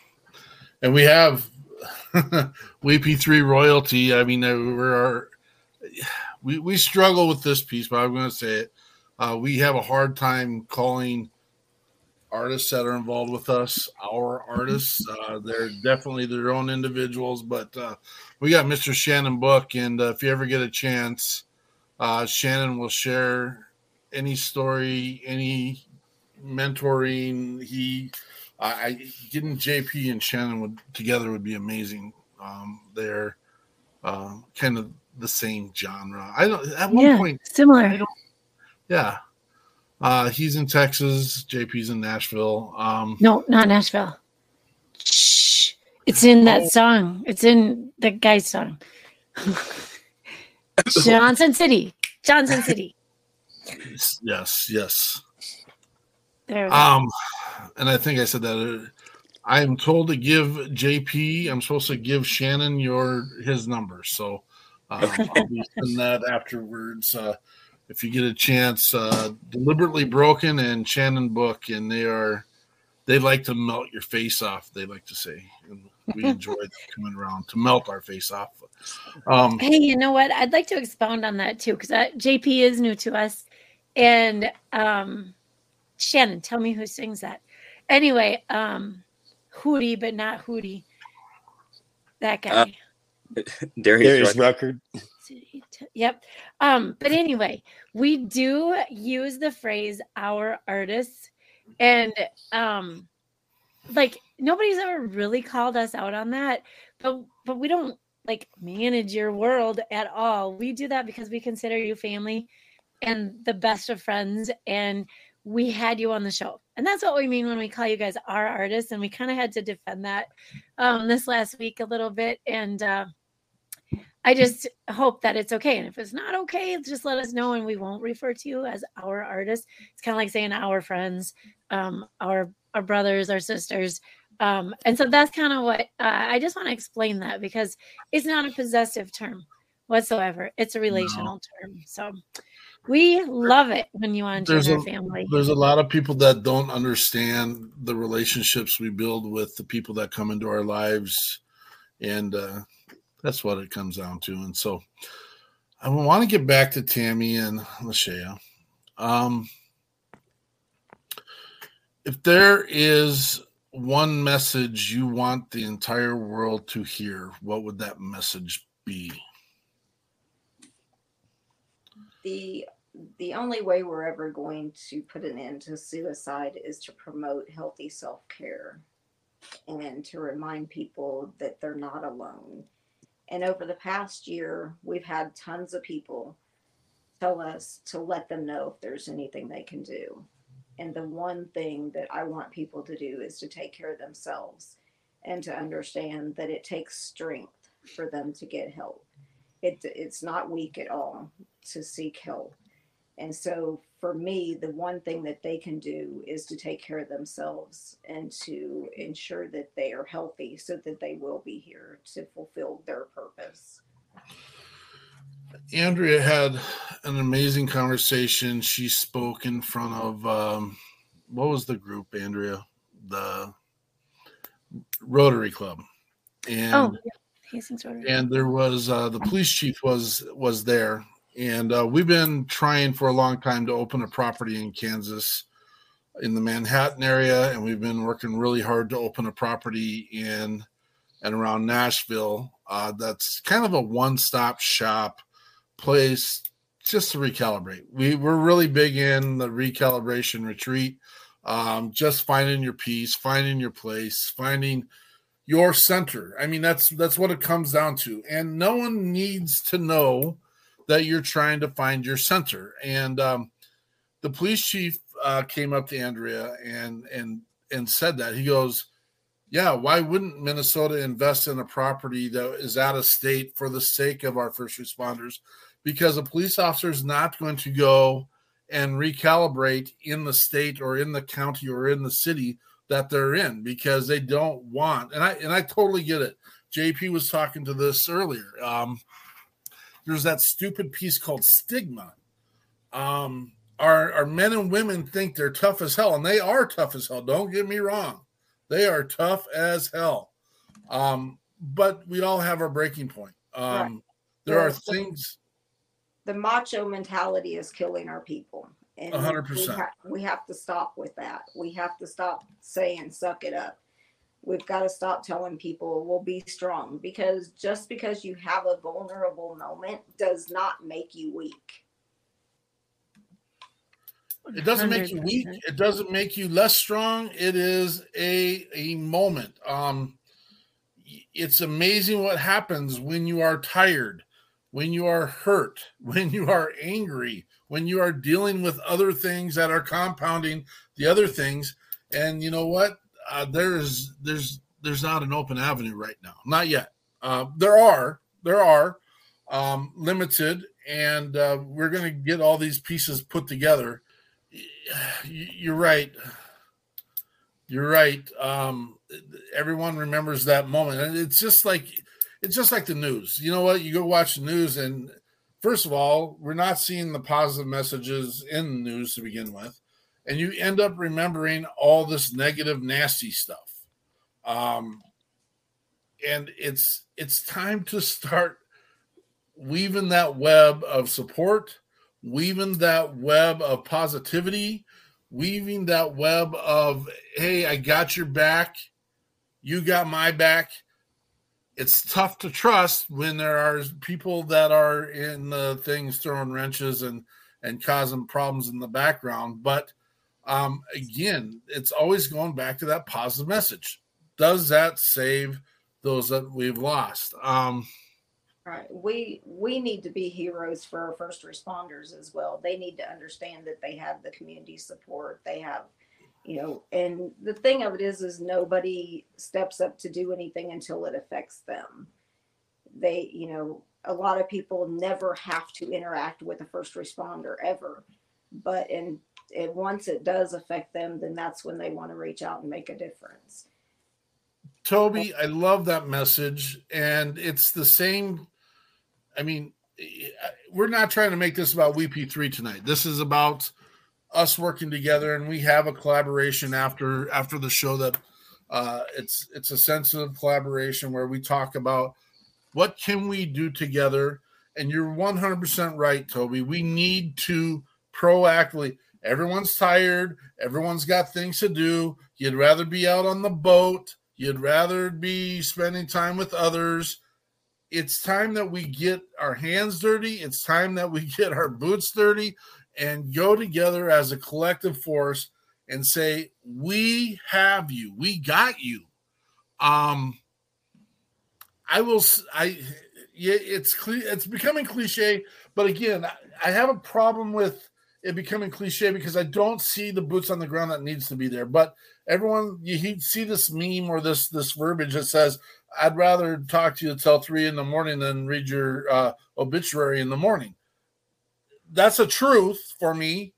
and we have [LAUGHS] WP3 royalty. I mean, uh, we're we we struggle with this piece, but I'm going to say it. Uh, we have a hard time calling artists that are involved with us our artists. Uh, they're definitely their own individuals, but uh, we got Mr. Shannon Book, and uh, if you ever get a chance, uh, Shannon will share any story, any mentoring. He, I, I getting JP and Shannon would together would be amazing. Um, they're uh, kind of the same genre. I don't. At one yeah, point, similar. yeah. Uh, he's in Texas. JP's in Nashville. Um, No, not Nashville. Shh. It's in that Oh. song. It's in the guy's song. [LAUGHS] Johnson City. Johnson City. yes, yes. Um, and I think I said that. uh, I'm told to give JP. I'm supposed to give Shannon your his number. So um, I'll be sending [LAUGHS] that afterwards. Uh, if you get a chance, uh, deliberately broken and Shannon book, and they are they like to melt your face off. They like to say, and we [LAUGHS] enjoy coming around to melt our face off. Um, Hey, you know what? I'd like to expound on that too, because JP is new to us. And um, Shannon, tell me who sings that. Anyway, um, Hootie, but not Hootie. That guy. Uh, [LAUGHS] Darius, Darius Rucker. Rucker. Yep. Um, but anyway, we do use the phrase our artists and um like nobody's ever really called us out on that, but but we don't like manage your world at all. We do that because we consider you family and the best of friends and we had you on the show. And that's what we mean when we call you guys our artists and we kind of had to defend that um this last week a little bit and uh I just hope that it's okay. And if it's not okay, just let us know and we won't refer to you as our artists. It's kind of like saying our friends, um, our our brothers, our sisters. Um, and so that's kind of what uh, I just want to explain that because it's not a possessive term whatsoever. It's a relational term. So we love it when you want to there's join a, our family. there's a lot of people that don't understand the relationships we build with the people that come into our lives. And uh, that's what it comes down to. And so i want to get back to tammy and lashaya um, if there is one message you want the entire world to hear what would that message be? The the only way we're ever going to put an end to suicide is to promote healthy self-care and to remind people that they're not alone. And over the past year we've had tons of people tell us to let them know if there's anything they can do. And the one thing that i want people to do is to take care of themselves and to understand that it takes strength for them to get help. It, it's not weak at all to seek help. And so for me, the one thing that they can do is to take care of themselves and to ensure that they are healthy so that they will be here to fulfill their purpose. Andrea had an amazing conversation. She spoke in front of um, what was the group, Andrea? The Rotary Club. And oh, yeah. Hastings Rotary. and there was uh, the police chief was was there and uh, we've been trying for a long time to open a property in kansas in the manhattan area and we've been working really hard to open a property in and around nashville uh, that's kind of a one-stop shop place just to recalibrate we, we're really big in the recalibration retreat um, just finding your peace finding your place finding your center. I mean, that's that's what it comes down to. And no one needs to know that you're trying to find your center. And um, the police chief uh, came up to Andrea and and and said that he goes, "Yeah, why wouldn't Minnesota invest in a property that is out of state for the sake of our first responders? Because a police officer is not going to go." And recalibrate in the state or in the county or in the city that they're in because they don't want and I and I totally get it. JP was talking to this earlier. Um, there's that stupid piece called stigma. Um, our our men and women think they're tough as hell, and they are tough as hell. Don't get me wrong, they are tough as hell. Um, but we all have our breaking point. Um, Right. There are things. The macho mentality is killing our people. And A hundred we ha- we have to stop with that. We have to stop saying suck it up. We've got to stop telling people we'll be strong because just because you have a vulnerable moment does not make you weak. It doesn't make you weak. It doesn't make you less strong. It is a a moment. Um, it's amazing what happens when you are tired, when you are hurt, [LAUGHS] when you are angry, when you are dealing with other things that are compounding the other things. And you know what? Uh, there's there's there's not an open avenue right now, not yet. Uh, there are there are um, limited, and uh, we're going to get all these pieces put together. You're right. You're right. Um, everyone remembers that moment, and it's just like it's just like the news. You know what? You go watch the news, and first of all, we're not seeing the positive messages in the news to begin with, and you end up remembering all this negative, nasty stuff. Um, and it's it's time to start weaving that web of support, weaving that web of positivity, weaving that web of hey, I got your back, you got my back. It's tough to trust when there are people that are in the things throwing wrenches and and causing problems in the background. But um, again, it's always going back to that positive message. Does that save those that we've lost? Um, Right. We we need to be heroes for our first responders as well. They need to understand that they have the community support. They have, you know, and the thing of it is is nobody steps up to do anything until it affects them. They, you know, a lot of people never have to interact with a first responder ever. But and it once it does affect them, then that's when they want to reach out and make a difference. Toby, I love that message. And it's the same I mean, we're not trying to make this about WP3 tonight. This is about us working together, and we have a collaboration after after the show that uh, it's it's a sensitive collaboration where we talk about what can we do together. And you're 100% right, Toby. We need to proactively. Everyone's tired. Everyone's got things to do. You'd rather be out on the boat. You'd rather be spending time with others it's time that we get our hands dirty. It's time that we [LAUGHS] get our boots dirty and go together as a collective force and say, We have you. We got you. Um, I will, I, yeah, it's, it's becoming cliche, but again, I have a problem with it becoming cliche because I don't see the boots on the ground that needs to be there. But everyone, you see this meme or this this verbiage that says, "I'd rather talk to you till three in the morning than read your uh, obituary in the morning." That's a truth for me.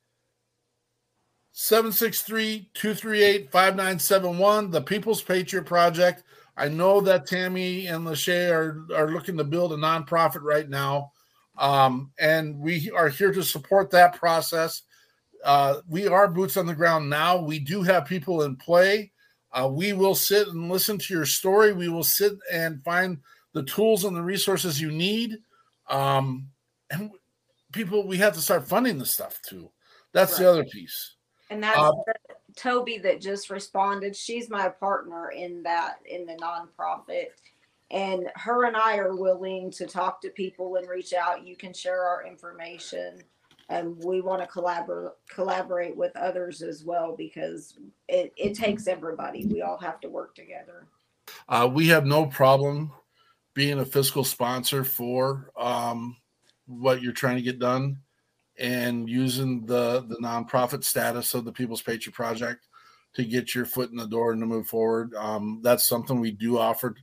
763-238-5971, the People's Patriot Project. I know that Tammy and LaShaya are, are looking to build a nonprofit right now. Um, and we are here to support that process. Uh, we are boots on the ground now. We do have people in play. Uh, we will sit and listen to your story. We will sit and find the tools and the resources you need. Um, and people, we have to start funding the stuff too. That's right. the other piece. And that's uh, Toby that just responded. She's my partner in that in the nonprofit and her and I are willing to talk to people and reach out. You can share our information, and we want to collaborate collaborate with others as well because it, it takes everybody. We all have to work together. Uh, we have no problem being a fiscal sponsor for um, what you're trying to get done and using the the nonprofit status of the People's Patriot Project to get your foot in the door and to move forward. Um, that's something we do offer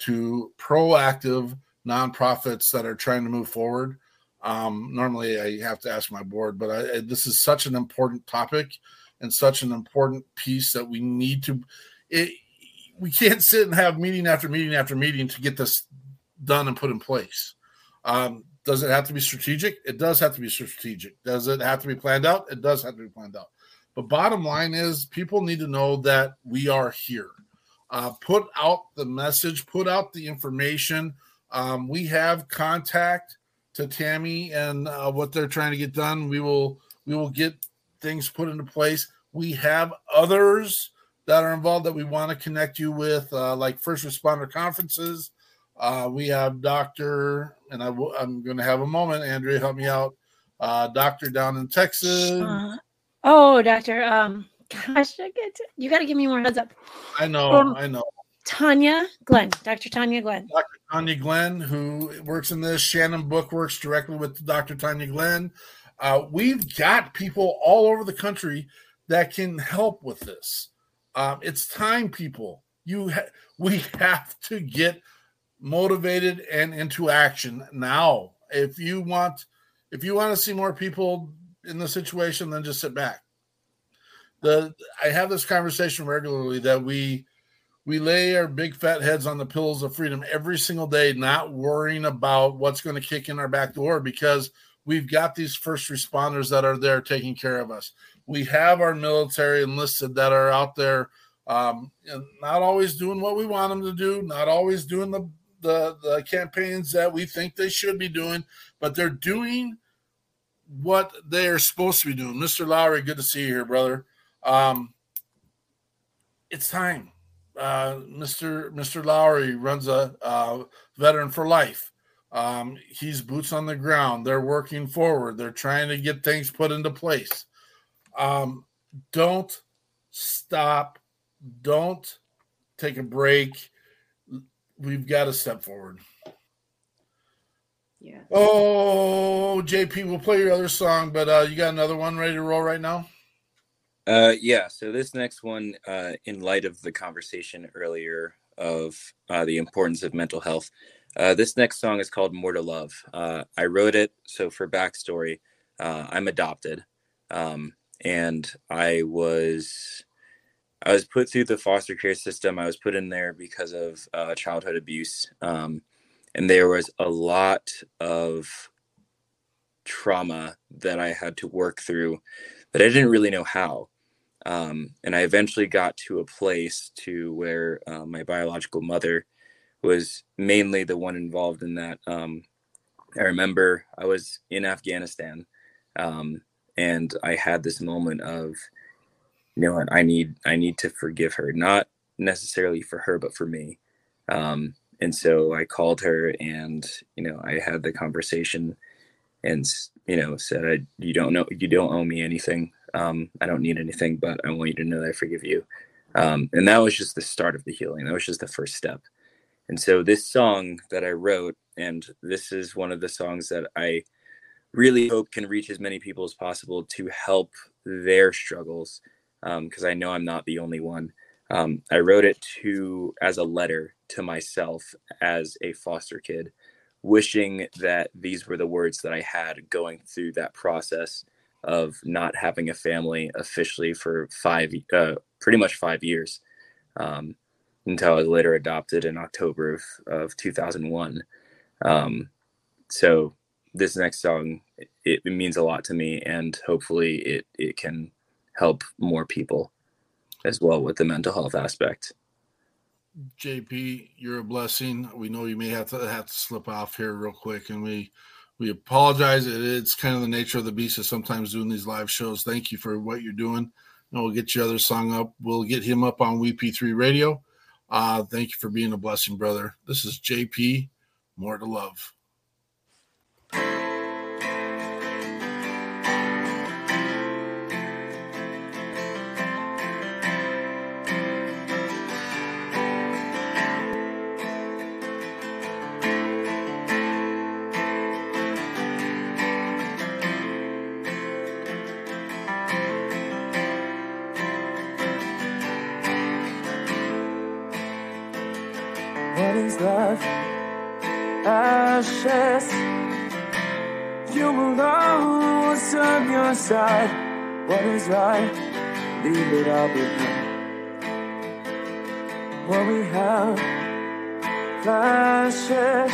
to proactive nonprofits that are trying to move forward. Um, normally, I have to ask my board, but I, this is such an important topic and such an important piece that we need to. It, we can't sit and have meeting after meeting after meeting to get this done and put in place. Um, does it have to be strategic? It does have to be strategic. Does it have to be planned out? It does have to be planned out. But bottom line is, people need to know that we are here uh, put out the message, put out the information. Um, we have contact to Tammy and uh, what they're trying to get done. We will we will get things put into place. We have others that are involved that we want to connect you with, uh, like first responder conferences. Uh, we have Doctor, and i w- I'm going to have a moment. Andrea, help me out. Uh, doctor down in Texas. Uh, oh, Doctor. Um, Gosh, I get you got to give me more heads up. I know, um, I know. Tanya Glenn, Dr. Tanya Glenn. Dr. Tanya Glenn, who works in this. Shannon Book works directly with Dr. Tanya Glenn. Uh, we've got people all over the country that can help with this. Um, it's time, people. You ha- we [LAUGHS] have to get motivated and into action now. If you want, if you want to see more people in the situation, then just sit back. The I have this conversation regularly that we we lay our big fat heads on the pillows of freedom every single day, not worrying about what's going to kick in our back door because we've got these first responders that are there taking care of us. We have our military enlisted that are out there, um, not always doing what we want them to do, not always doing the, the the campaigns that we think they should be doing, but they're doing what they are supposed to be doing. Mr. Lowry, good to see you here, brother. Um, it's time. Uh, Mr. Mr. Lowry runs a uh, veteran for life. Um, he's boots on the ground. They're working forward. They're trying to get things put into place. Um, don't stop. Don't take a break. We've got to step forward. Yeah. Oh, JP, we'll play your other song, but uh, you got another one ready to roll right now? Uh, yeah. So this next one, uh, in light of the conversation earlier of uh, the importance of mental health, uh, this next song is called "More to Love." Uh, I wrote it. So for backstory, uh, I'm adopted, um, and I was I was put through the foster care system. I was put in there because of childhood abuse, um, and there was a lot of trauma that I had to work through that I didn't really know how. Um, and I eventually got to a place to where uh, my biological mother was mainly the one involved in that. Um, I remember I was in Afghanistan, um, and I had this moment of, you know what, I need I need to forgive her, not necessarily for her, but for me. Um, and so I called her, and you know, I had the conversation, and you know, said, I, "You don't know, you don't owe me anything. Um, I don't need anything, but I want you to know that I forgive you." Um, and that was just the start of the healing. That was just the first step. And so this song that I wrote, and this is one of the songs that I really hope can reach as many people as possible to help their struggles, because um, I know I'm not the only one. Um, I wrote it to as a letter to myself as a foster kid, wishing that these were the words that I had going through that process of not having a family officially for five, uh, pretty much five years. Um, until I was later adopted in October of, of 2001. Um, so this next song, it, it, means a lot to me and hopefully it, it can help more people as well with the mental health aspect. JP, you're a blessing. We know you may have to have to slip off here real quick and we, we apologize. It's kind of the nature of the beast of sometimes doing these live shows. Thank you for what you're doing. And we'll get your other song up. We'll get him up on WP3 radio uh, thank you for being a blessing, brother. This is JP, more to love. Side. What is right? Leave it all behind. What we have flashes.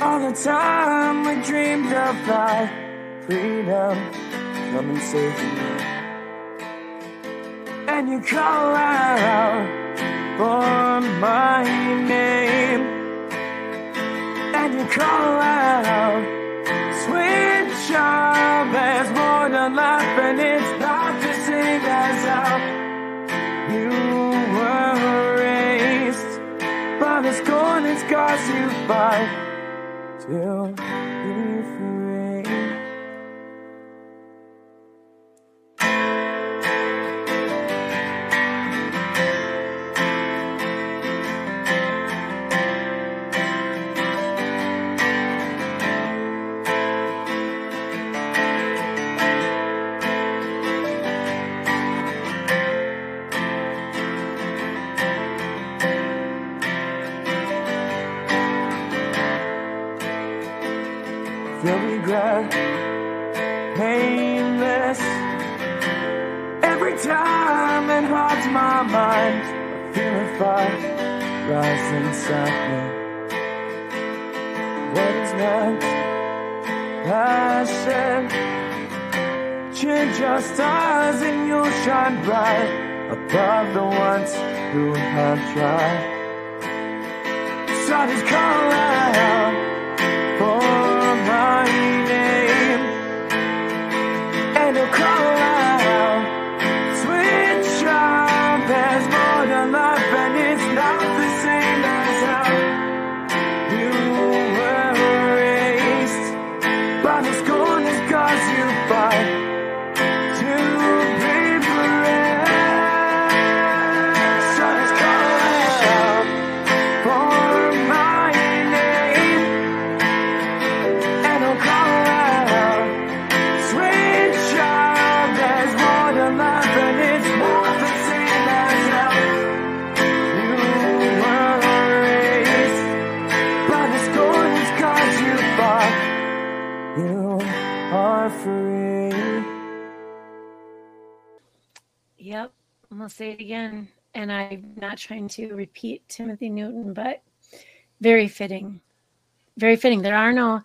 All the time we dreamed of flight, freedom, come and save me. And you call out for my name and you call out sweet child than life and it's not to sing us out you were raised. By the scorn and scars you fight till not trying to repeat Timothy Newton, but very fitting. Very fitting. There are no,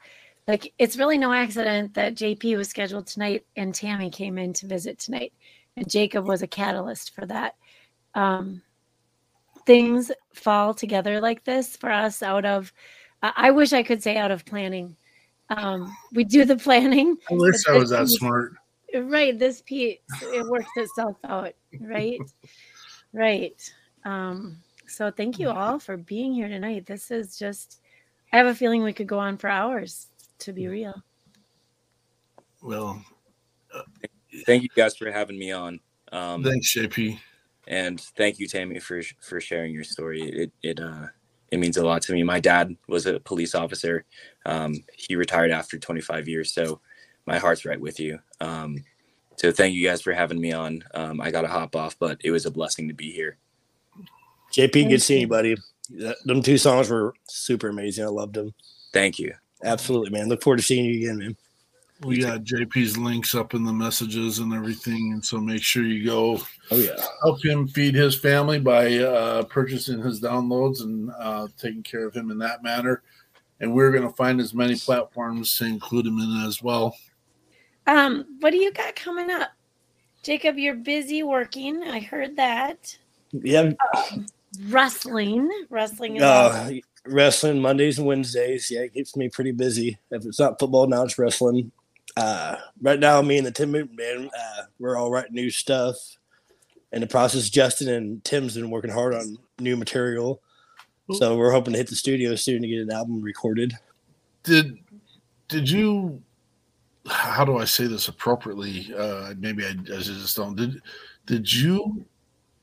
like, it's really no accident that JP was scheduled tonight and Tammy came in to visit tonight. And Jacob was a catalyst for that. Um, things fall together like this for us out of, I I wish I could say out of planning. Um, we do the planning. [LAUGHS] I wish I was that piece- smart. right this piece it works itself out right right um so thank you all for being here tonight this is just i have a feeling we could go on for hours to be real Well, Thank you guys for having me on. Um, thanks, JP. and thank you, Tammy, for for sharing your story. It it uh it means a lot to me. My dad was a police officer. Um, he retired after 25 years, so my heart's right with you. Um, so thank you guys for having me on. Um, I got to hop off, but it was a blessing to be here. JP, good seeing you, buddy. Them two songs were super amazing. I loved them. Thank you. Absolutely, man. Look forward to seeing you again, man. We got JP's links up in the messages and everything, and so make sure you go Oh yeah. help him feed his family by uh, purchasing his downloads and uh, taking care of him in that manner. And we're going to find as many platforms to include him in as well. um what do you got coming up jacob you're busy working i heard that Yeah. Wrestling wrestling is Uh, wrestling Mondays and Wednesdays. Yeah, it keeps me pretty busy. If it's not football, now it's wrestling. Uh, right now, me and the Tim Newton man, uh, we're all writing new stuff. In the process, Justin and Tim's been working hard on new material. So we're hoping to hit the studio soon to get an album recorded. Did did you? How do I say this appropriately? Uh, maybe I, I just don't. Did did you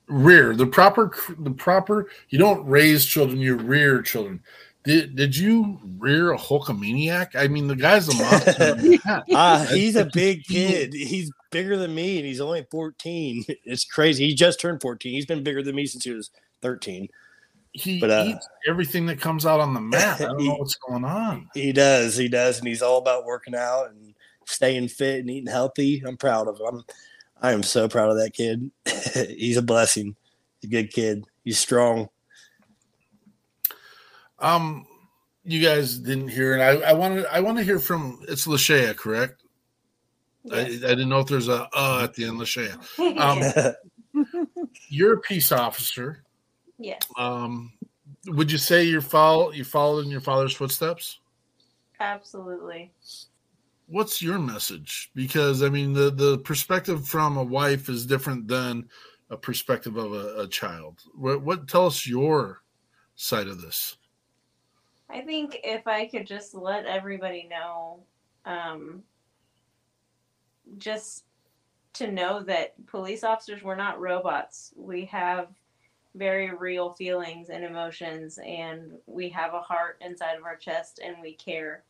rear the proper the proper? You don't raise children. You rear children. Did did you rear a Hulkamaniac? I mean, the guy's a monster. [LAUGHS] [LAUGHS] Ah, he's a big kid. He's bigger than me, and he's only 14. [LAUGHS] It's crazy. He just turned 14. He's been bigger than me since he was 13. he But, uh, eats everything that comes out on the map. I don't know what's going on. He does. He does, and he's all about working out and staying fit and eating healthy. I'm proud of him. I'm, I am so proud of that kid. [LAUGHS] he's a blessing. He's a good kid. He's strong. Um, you guys didn't hear, and I, I wanted I want to hear from it's Lashea, correct? I, I didn't know if there's a uh at the end, Lashea. Um, [LAUGHS] you're a peace officer. yes, Um, would you say you follow you followed in your father's footsteps? absolutely. What's your message? Because I mean, the the perspective from a wife is different than a perspective of a, a child. What, what tell us your side of this? I think if I could just let everybody know, um, just to know that police officers we're not robots. We have very real feelings and emotions, and we have a heart inside of our chest, and we care.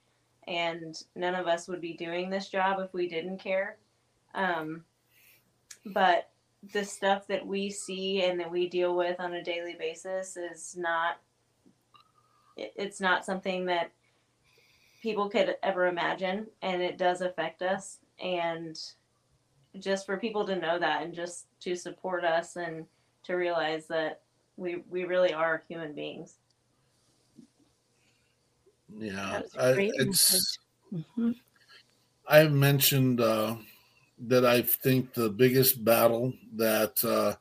And none of us would be doing this job if we didn't care. Um, but the stuff that we see and that we deal with on a daily basis is not it- it's not something that people could ever imagine, and it does affect us. And just for people to know that and just to support us and to realize that we we really are human beings. Yeah, That was a I, it's. Mhm. I've mentioned uh, that I think the biggest battle that uh,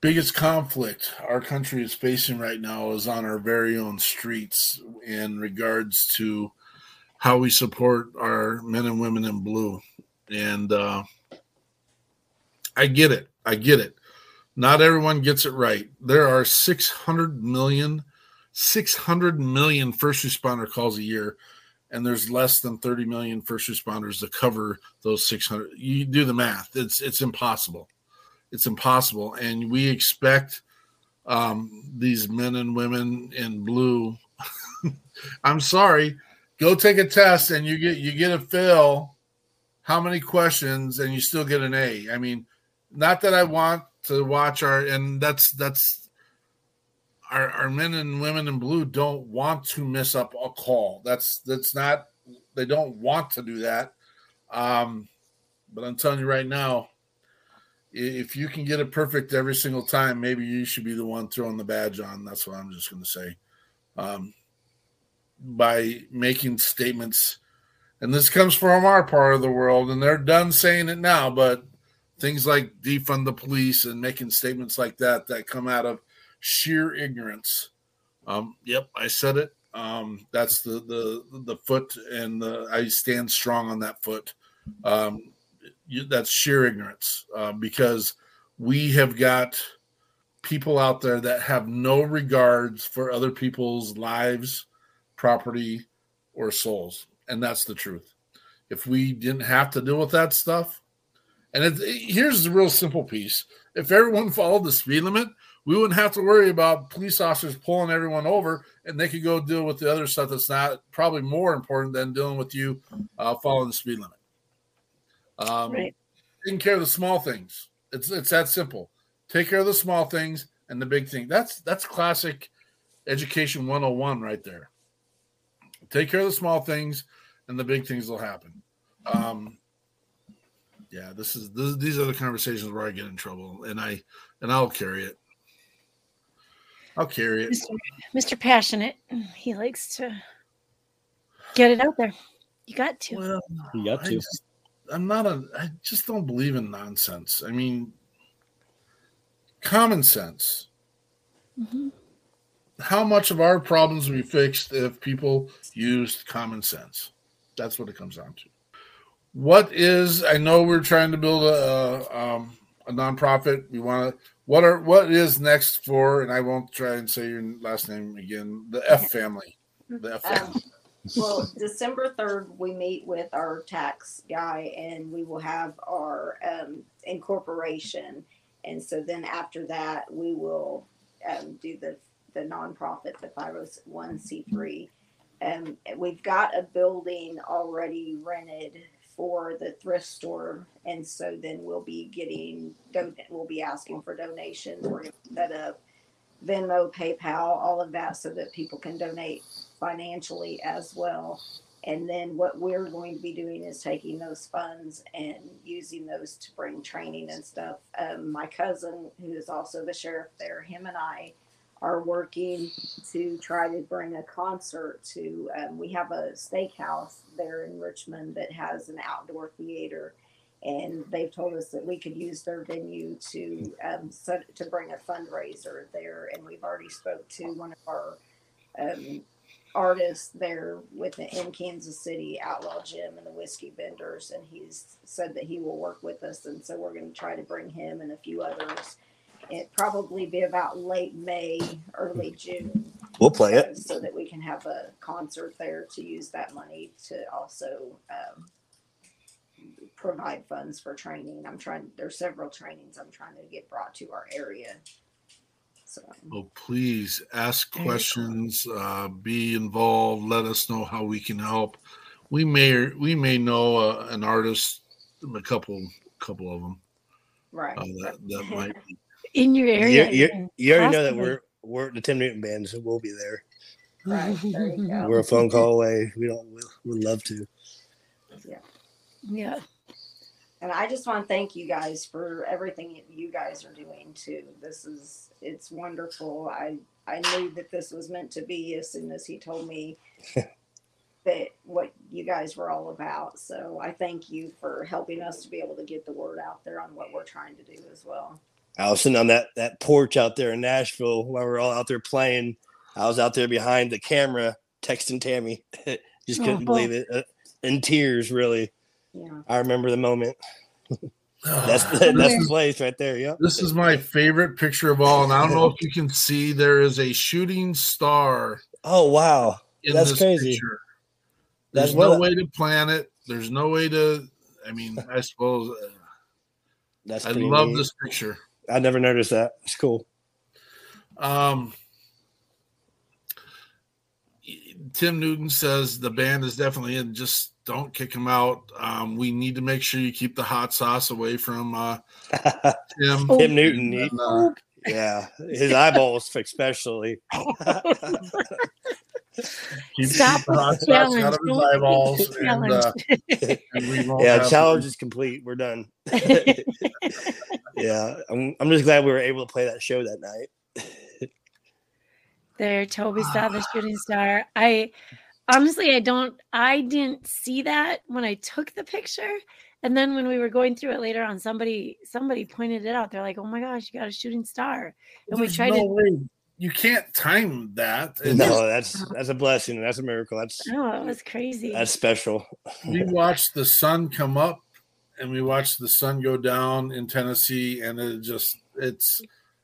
biggest conflict our country is facing right now is on our very own streets in regards to how we support our men and women in blue. And uh, I get it. I get it. Not everyone gets it right. There are 600 million, 600 million first responder calls a year and there's less than 30 million first responders to cover those 600 you do the math. It's it's impossible. It's impossible. And we expect um, these men and women in blue [LAUGHS] i'm sorry. Go take a test and you get you get a fail how many questions? And you still get an a. I mean not that i want to watch our and that's that's our, our men and women in blue don't want to miss up a call. That's that's not they don't want to do that. Um, but I'm telling you right now, if you can get it perfect every single time, maybe you should be the one throwing the badge on. That's what I'm just going to say. Um, by making statements, and this comes from our part of the world, and they're done saying it now, but things like defund the police and making statements like that that come out of sheer ignorance. Um, yep, I said it. Um, that's the the the foot, and the, I stand strong on that foot. Um, you, that's sheer ignorance uh, because we have got people out there that have no regards for other people's lives, property, or souls, and that's the truth. If we didn't have to deal with that stuff, and it, here's the real simple piece: if everyone followed the speed limit, we wouldn't have to worry about police officers pulling everyone over, and they could go deal with the other stuff that's not probably more important than dealing with you uh, following the speed limit. Um, Right. Taking care of the small things. It's it's that simple. Take care of the small things and the big thing. That's that's classic education 101 right there. Take care of the small things, and the big things will happen. Um, yeah, this is this, these are the conversations where I get in trouble, and I and I'll carry it. I'll carry it. Mr. Mr. Passionate, he likes to get it out there. You got to. Well, You got I to. just, I'm not a. I just don't believe in nonsense. I mean, common sense. Mhm. How much of our problems would be fixed if people used common sense? That's what it comes down to. What is? I know we're trying to build a um, a nonprofit. We want to. What are what is next for? And I won't try and say your last name again. The F [LAUGHS] family. The F family. Um, well, [LAUGHS] December third, we meet with our tax guy, and we will have our um, incorporation. And so then after that, we will um, do the the nonprofit, the five hundred one c three. Um, we've got a building already rented for the thrift store, and so then we'll be getting we'll be asking for donations. We're gonna set up Venmo, PayPal, all of that, so that people can donate financially as well. And then what we're going to be doing is taking those funds and using those to bring training and stuff. Um, my cousin, who is also the sheriff there, him and I are working to try to bring a concert to. Um, we have a steakhouse there in Richmond that has an outdoor theater, and they've told us that we could use their venue to um, to bring a fundraiser there. And we've already spoke to one of our um, artists there with the, in Kansas City, Outlaw Jim and the Whiskey Vendors, and he's said that he will work with us, and so we're going to try to bring him and a few others. It probably be about late May, early June, We'll play uh, it. so that we can have a concert there to use that money to also um, provide funds for training. I'm trying. There's several trainings I'm trying to get brought to our area. So Oh, please ask questions, uh, be involved. Let us know how we can help. We may we may know uh, an artist, a couple couple of them right. uh, that that might. Be. In your You, area. you, even, you already know that we're we're the Tim Newton band, so we'll be there. Right. There you go. We're a phone call away. We don't. We would love to. Yeah. Yeah. And I just want to thank you guys for everything you guys are doing too. This is it's wonderful. I I knew that this was meant to be as soon as he told me [LAUGHS] that what you guys were all about. So I thank you for helping us to be able to get the word out there on what we're trying to do as well. I was sitting on that that porch out there in Nashville while we are all out there playing. I was out there behind the camera texting Tammy. [LAUGHS] Just couldn't Oh. believe it. Uh, in tears, really. Yeah. I remember the moment. [SIGHS] That's the, that's the place right there. Yep. This is my favorite picture of all, and I don't know if you can see. There is a shooting star Oh wow, in that's this crazy. picture. There's That's no what- way to plan it. There's no way to. I mean, I suppose uh, That's I love neat. this picture. I never noticed that. It's cool. Um, Tim Newton says the band is definitely in. Just don't kick him out. Um, we need to make sure you keep the hot sauce away from uh, [LAUGHS] Tim. Tim Newton. And, uh, yeah, his eyeballs especially. [LAUGHS] [LAUGHS] keep, Stop keep the hot with the sauce out challenge. of his eyeballs. And, uh, challenge. and we won't yeah, challenge is complete. We're done. [LAUGHS] [LAUGHS] yeah, I'm, I'm just glad we were able to play that show that night. [LAUGHS] there toby saw the [SIGHS] shooting star i honestly i don't i didn't see that when i took the picture and then when we were going through it later on somebody somebody pointed it out they're like oh my gosh you got a shooting star and we tried no to way. You can't time that. And No, that's that's a blessing. That's a miracle. That's oh it was crazy that's special. we [LAUGHS] watched the sun come up and we watched the sun go down in Tennessee, and it just it's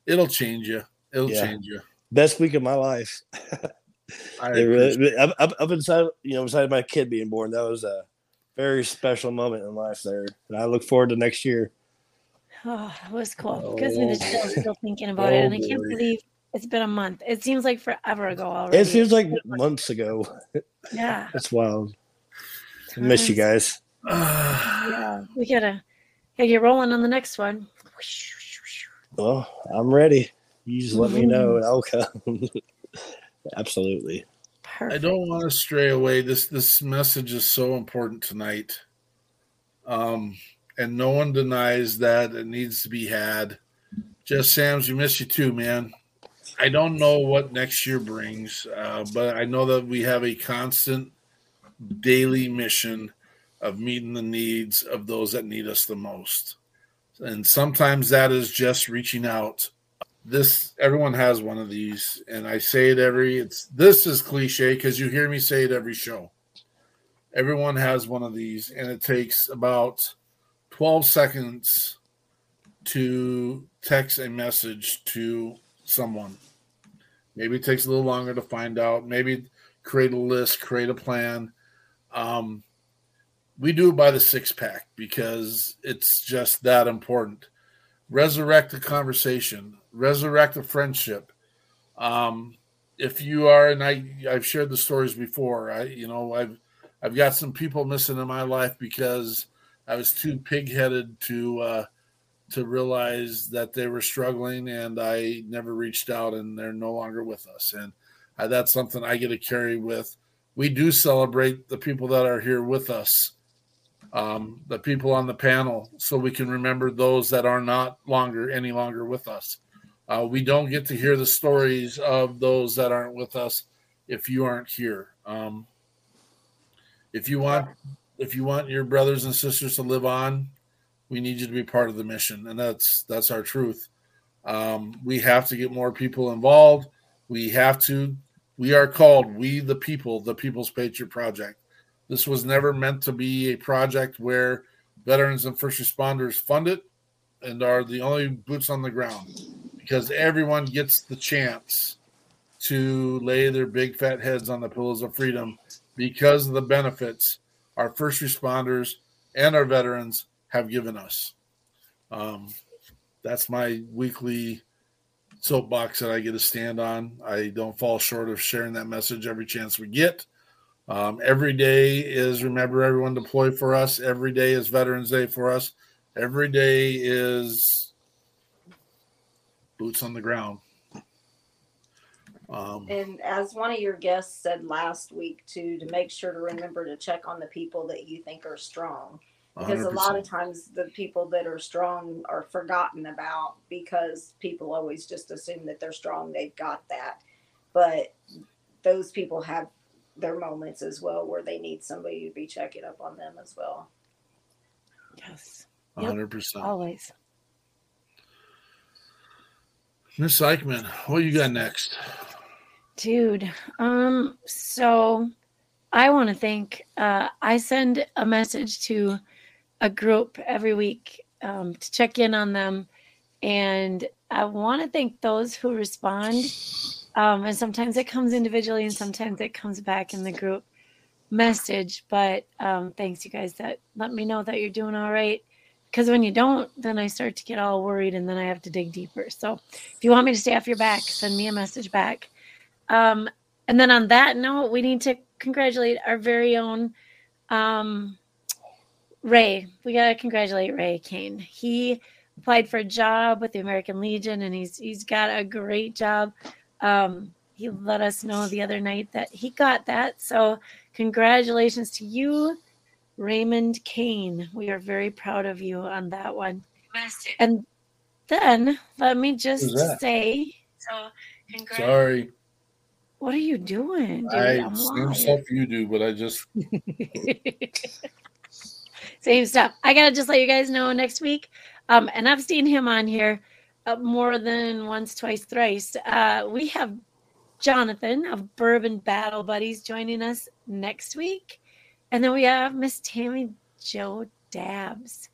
it'll change you. It'll Yeah. change you. Best week of my life. I It really, appreciate- up, up, up inside, you know, beside my kid being born, that was a very special moment in life there, and I look forward to next year. [SIGHS] oh it was cool it gives me the Oh, chills boy. still thinking about it Oh, and i can't boy. believe it's been a month it seems like forever ago already It seems like months ago. [LAUGHS] yeah That's wild. I miss you guys. yeah we gotta gotta get rolling on the next one Well, I'm ready. You just let me know, and I'll come. [LAUGHS] Absolutely. I don't want to stray away. This this message is so important tonight. Um, and no one denies that it needs to be had. Just Sam's, we miss you too, man. I don't know what next year brings, uh, but I know that we have a constant daily mission of meeting the needs of those that need us the most. And sometimes that is just reaching out. This everyone has one of these and i say it every it's this is cliche because you hear me say it every show. Everyone has one of these and it takes about 12 seconds to text a message to someone maybe it takes a little longer to find out. Maybe create a list create a plan. Um, we do it by the six pack because it's just that important. Resurrect the conversation resurrect the friendship. Um if you are and i i've shared the stories before i you know i've i've got some people missing in my life because i was too pig-headed to uh to realize that they were struggling and i never reached out and they're no longer with us. And uh, that's something i get to carry with. We do celebrate the people that are here with us um, the people on the panel so we can remember those that are not longer any longer with us. Uh, we don't get to hear the stories of those that aren't with us if you aren't here. Um, if you want if you want your brothers and sisters to live on we need you to be part of the mission and that's that's our truth. Um, we have to get more people involved. We have to we are called we the people the people's patriot project. This was never meant to be a project where veterans and first responders fund it and are the only boots on the ground because everyone gets the chance to lay their big fat heads on the pillows of freedom because of the benefits our first responders and our veterans have given us. Um, that's my weekly soapbox that I get to stand on. I don't fall short of sharing that message every chance we get. Um, every day is remember everyone deploy for us. Every day is Veterans Day for us. Every day is boots on the ground. Um, And as one of your guests said last week, too, to make sure to remember to check on the people that you think are strong. Because a lot of times the people that are strong are forgotten about because people always just assume that they're strong, they've got that. But those people have their moments as well where they need somebody to be checking up on them as well. Yes. A hundred percent. Always. Miss eichman what you got next? Dude, um, so I want to thank. Uh, I send a message to a group every week um, to check in on them, and I want to thank those who respond. Um, and sometimes it comes individually, and sometimes it comes back in the group message. But um, thanks, you guys, that let me know that you're doing all right. Because when you don't, then I start to get all worried, and then I have to dig deeper. So if you want me to stay off your back, send me a message back. Um, and then on that note, we need to congratulate our very own um, Ray. We gotta congratulate Ray Kane. He applied for a job with the American Legion, and he's he's got a great job. Um, he let us know the other night that he got that. So congratulations to you, Raymond Kane. We are very proud of you on that one. And then let me just say, so congrats. Sorry, What are you doing, dude? I I'm same live. stuff you do, but I just [LAUGHS] Same stuff. I gotta just let you guys know next week. Um, and I've seen him on here uh, more than once, twice, thrice. Uh, we have Jonathan of Bourbon Battle Buddies joining us next week, and then we have Miss Tammy Joe Dabs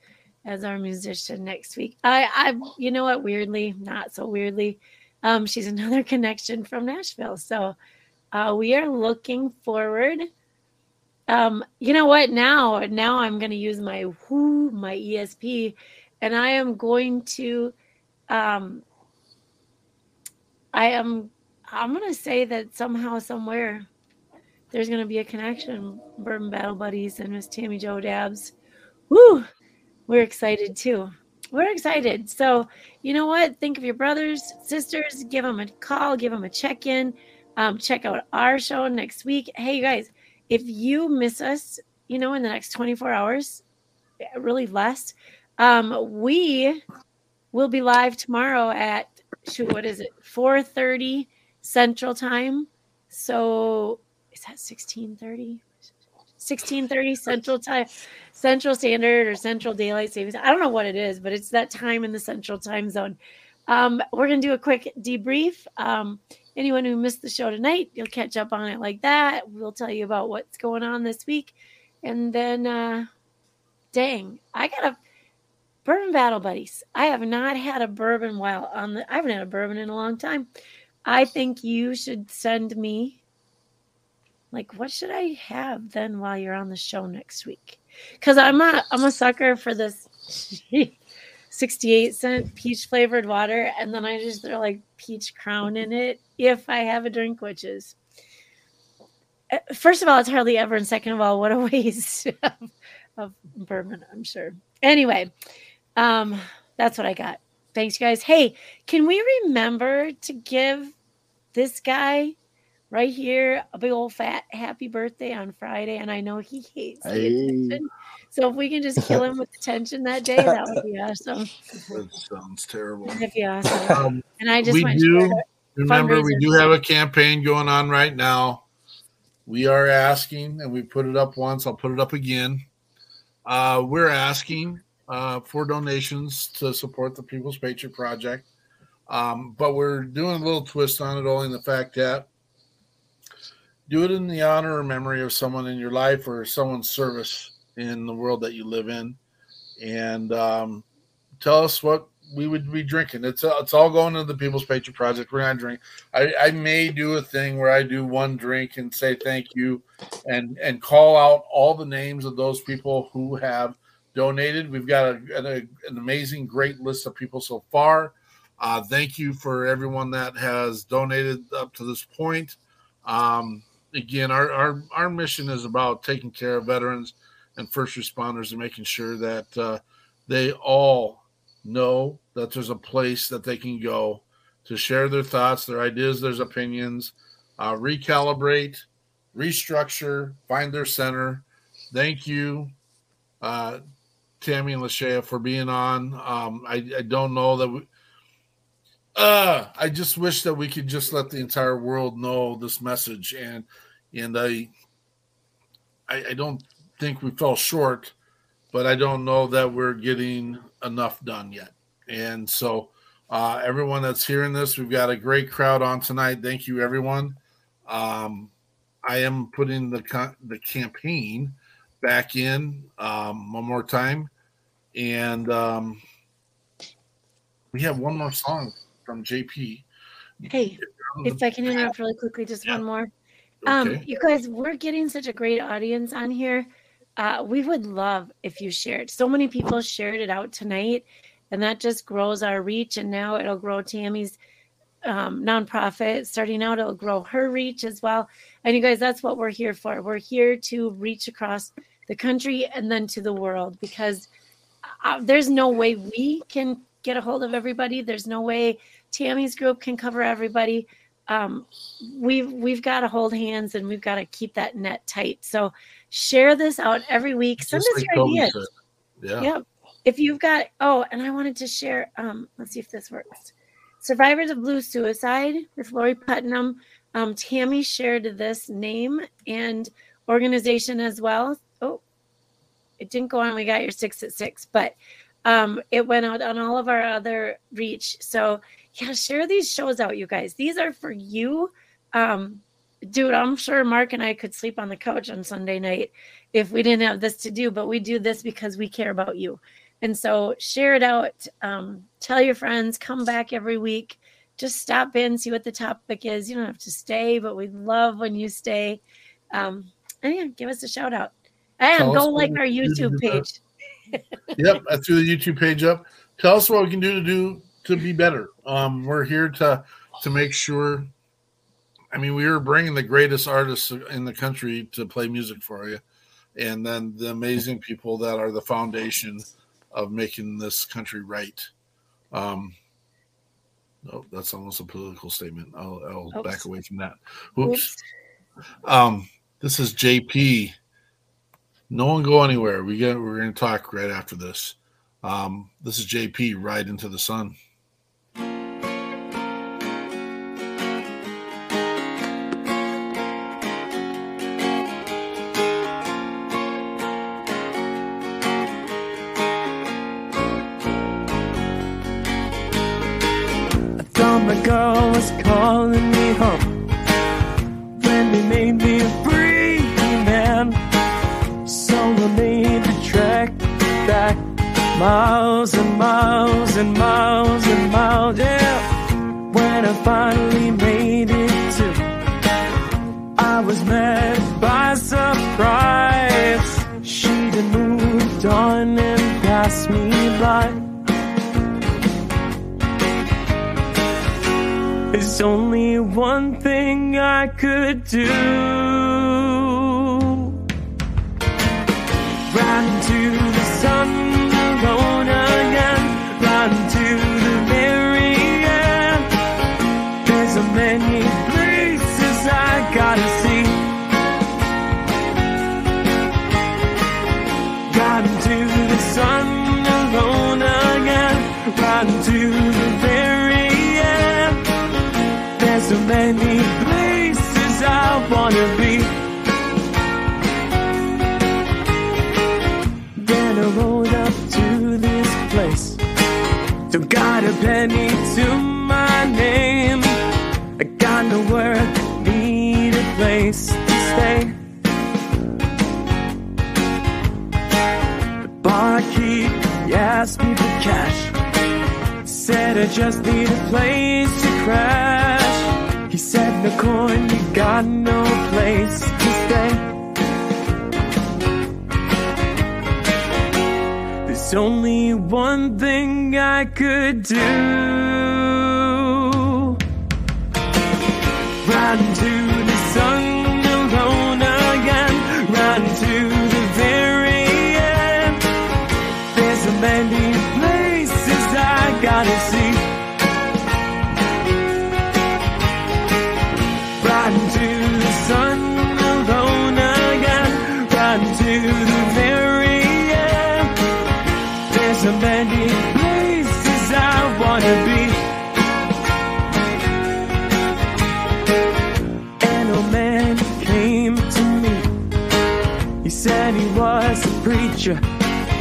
as our musician next week. I, I, you know what? Weirdly, not so weirdly, um, she's [LAUGHS] another connection from Nashville. So uh, we are looking forward um you know what? Now now i'm going to use my whoo my esp and i am going to um i am i'm going to say that somehow somewhere there's going to be a connection. Bourbon battle buddies and miss tammy joe dabs. Woo we're excited too. We're excited. So you know what? Think of your brothers sisters give them a call give them a check-in. Um, check out our show next week. Hey you guys if you miss us, you know, in the next 24 hours, really less, um, we will be live tomorrow at shoot, what is it? 4:30 Central Time. So is that 16:30? 16:30 Central Time, Central Standard or Central Daylight Savings. I don't know what it is, but it's that time in the Central Time Zone. Um, we're gonna do a quick debrief. Um, anyone who missed the show tonight, you'll catch up on it like that. We'll tell you about what's going on this week. And then, uh, dang, I got a bourbon battle buddies. I have not had a bourbon while on the, I haven't had a bourbon in a long time. I think you should send me, like, what should I have then while you're on the show next week? Because I'm a, I'm a sucker for this [LAUGHS] 68 cent peach flavored water. And then I just throw like peach crown in it if I have a drink, which is uh, first of all, it's hardly ever, and second of all, what a [LAUGHS] waste of, of bourbon, I'm sure. Anyway, um, that's what I got. Thanks, you guys. Hey, can we remember to give this guy right here a big old fat happy birthday on Friday? And I know he hates Hey. Attention. So if we can just kill him with attention that day, that would be awesome. that sounds terrible. That'd be [LAUGHS] awesome. Um, And I just we do remember we do have a campaign going on right now. We are asking, and we put it up once. I'll put it up again. Uh, we're asking uh, for donations to support the People's Patriot Project, um, but we're doing a little twist on it, only in the fact that do it in the honor or memory of someone in your life or someone's service in the world that you live in, and um, tell us what we would be drinking. It's uh, it's all going to the People's Patriot Project. We're not drinking. I, I may do a thing where I do one drink and say thank you, and and call out all the names of those people who have donated. We've got a, an, a- an amazing, great list of people so far. Uh, thank you for everyone that has donated up to this point. Um, again, our, our our mission is about taking care of veterans and first responders and making sure that uh, they all know that there's a place that they can go to share their thoughts, their ideas, their opinions, uh, recalibrate, restructure, find their center. Thank you, uh, Tammy and LaShaya, for being on. Um, I, I don't know that we. Uh, I just wish that we could just let the entire world know this message, and and I, I, I don't think we fell short, but I don't know that we're getting enough done yet. And so, uh, everyone that's hearing this, we've got a great crowd on tonight. Thank you, everyone. Um, I am putting the co- the campaign back in um, one more time, and um, we have one more song from JayP. Hey, if I can interrupt really quickly, just one more. Um, you guys, we're getting such a great audience on here. Uh, we would love if you shared. So many people shared it out tonight, and that just grows our reach. And now it'll grow Tammy's um, nonprofit. Starting out, it'll grow her reach as well. And you guys, that's what we're here for. We're here to reach across the country and then to the world because uh, there's no way we can get a hold of everybody. There's no way Tammy's group can cover everybody. Um, we've we've got to hold hands and we've got to keep that net tight. So share this out every week. Send Just us like your Toby ideas. said. Yeah. Yep. If you've got oh, and I wanted to share. Um, let's see if this works. Survivors of Blue Suicide with Lori Putnam. Um, Tammy shared this name and organization as well. Oh, it didn't go on. We got your six at six, but um, it went out on all of our other reach. So yeah, share these shows out, you guys. These are for you. Um, dude, I'm sure Mark and I could sleep on the couch on Sunday night if we didn't have this to do, but we do this because we care about you. And so share it out. Um, tell your friends, come back every week. Just stop in, see what the topic is. You don't have to stay, but we love when you stay. Um, and yeah, give us a shout out. And Tell go like our can do to YouTube page. [LAUGHS] yep, I threw the YouTube page up. Tell us what we can do to do to be better. Um, we're here to to make sure. I mean, we were bringing the greatest artists in the country to play music for you, and then the amazing people that are the foundation of making this country right. Um, oh, that's almost a political statement. I'll, I'll back away from that. Whoops. Um, this is JayP. No one go anywhere. We get we're gonna talk right after this. Um, this is JayP Ride into the Sun. Girl was calling me home when they made me a free man. So I made the trek back miles and miles and miles and miles. Yeah, when I finally made it to, I was met by surprise. There's only one thing I could do. So many places I wanna be. Then I rode up to this place. Don't got a penny to my name. I got no work, need a place to stay. The barkeep asked me for cash. Said I just need a place to crash. You got no place to stay. There's only one thing I could do. Run to the sun He was a preacher,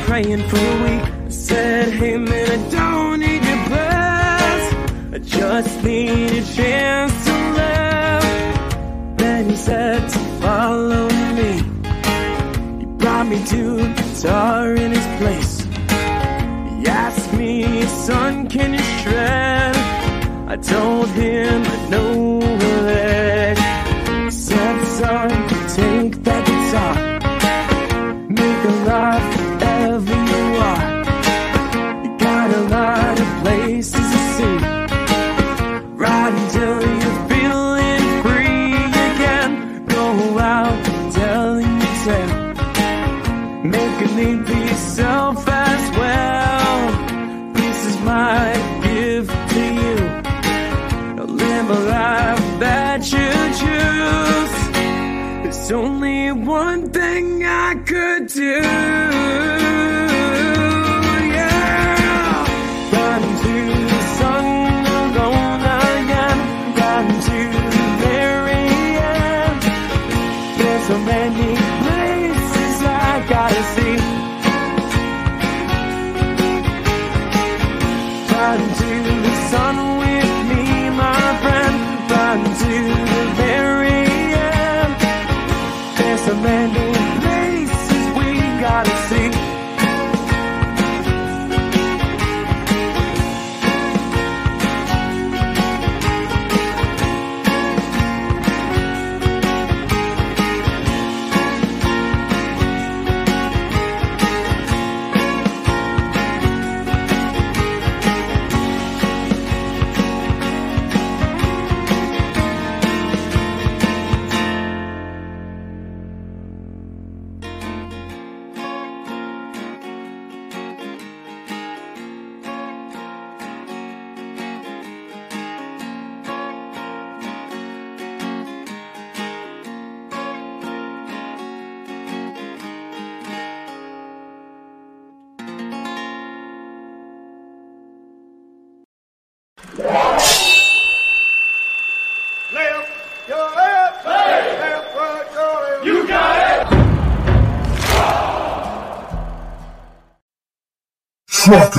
praying for a week. I said, Hey man, I don't need your prayers. I just need a chance to live. Then he said to follow me. He brought me to a guitar in his place. He asked me, son, can you shred? I told him I know a. He said, son, take that life wherever you are. You got a lot of places to see. Ride until you're feeling free again. Go out telling your tale. Make a name for yourself as well. This is my gift to you. Live a life that you choose. There's only one thing I could do.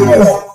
Off.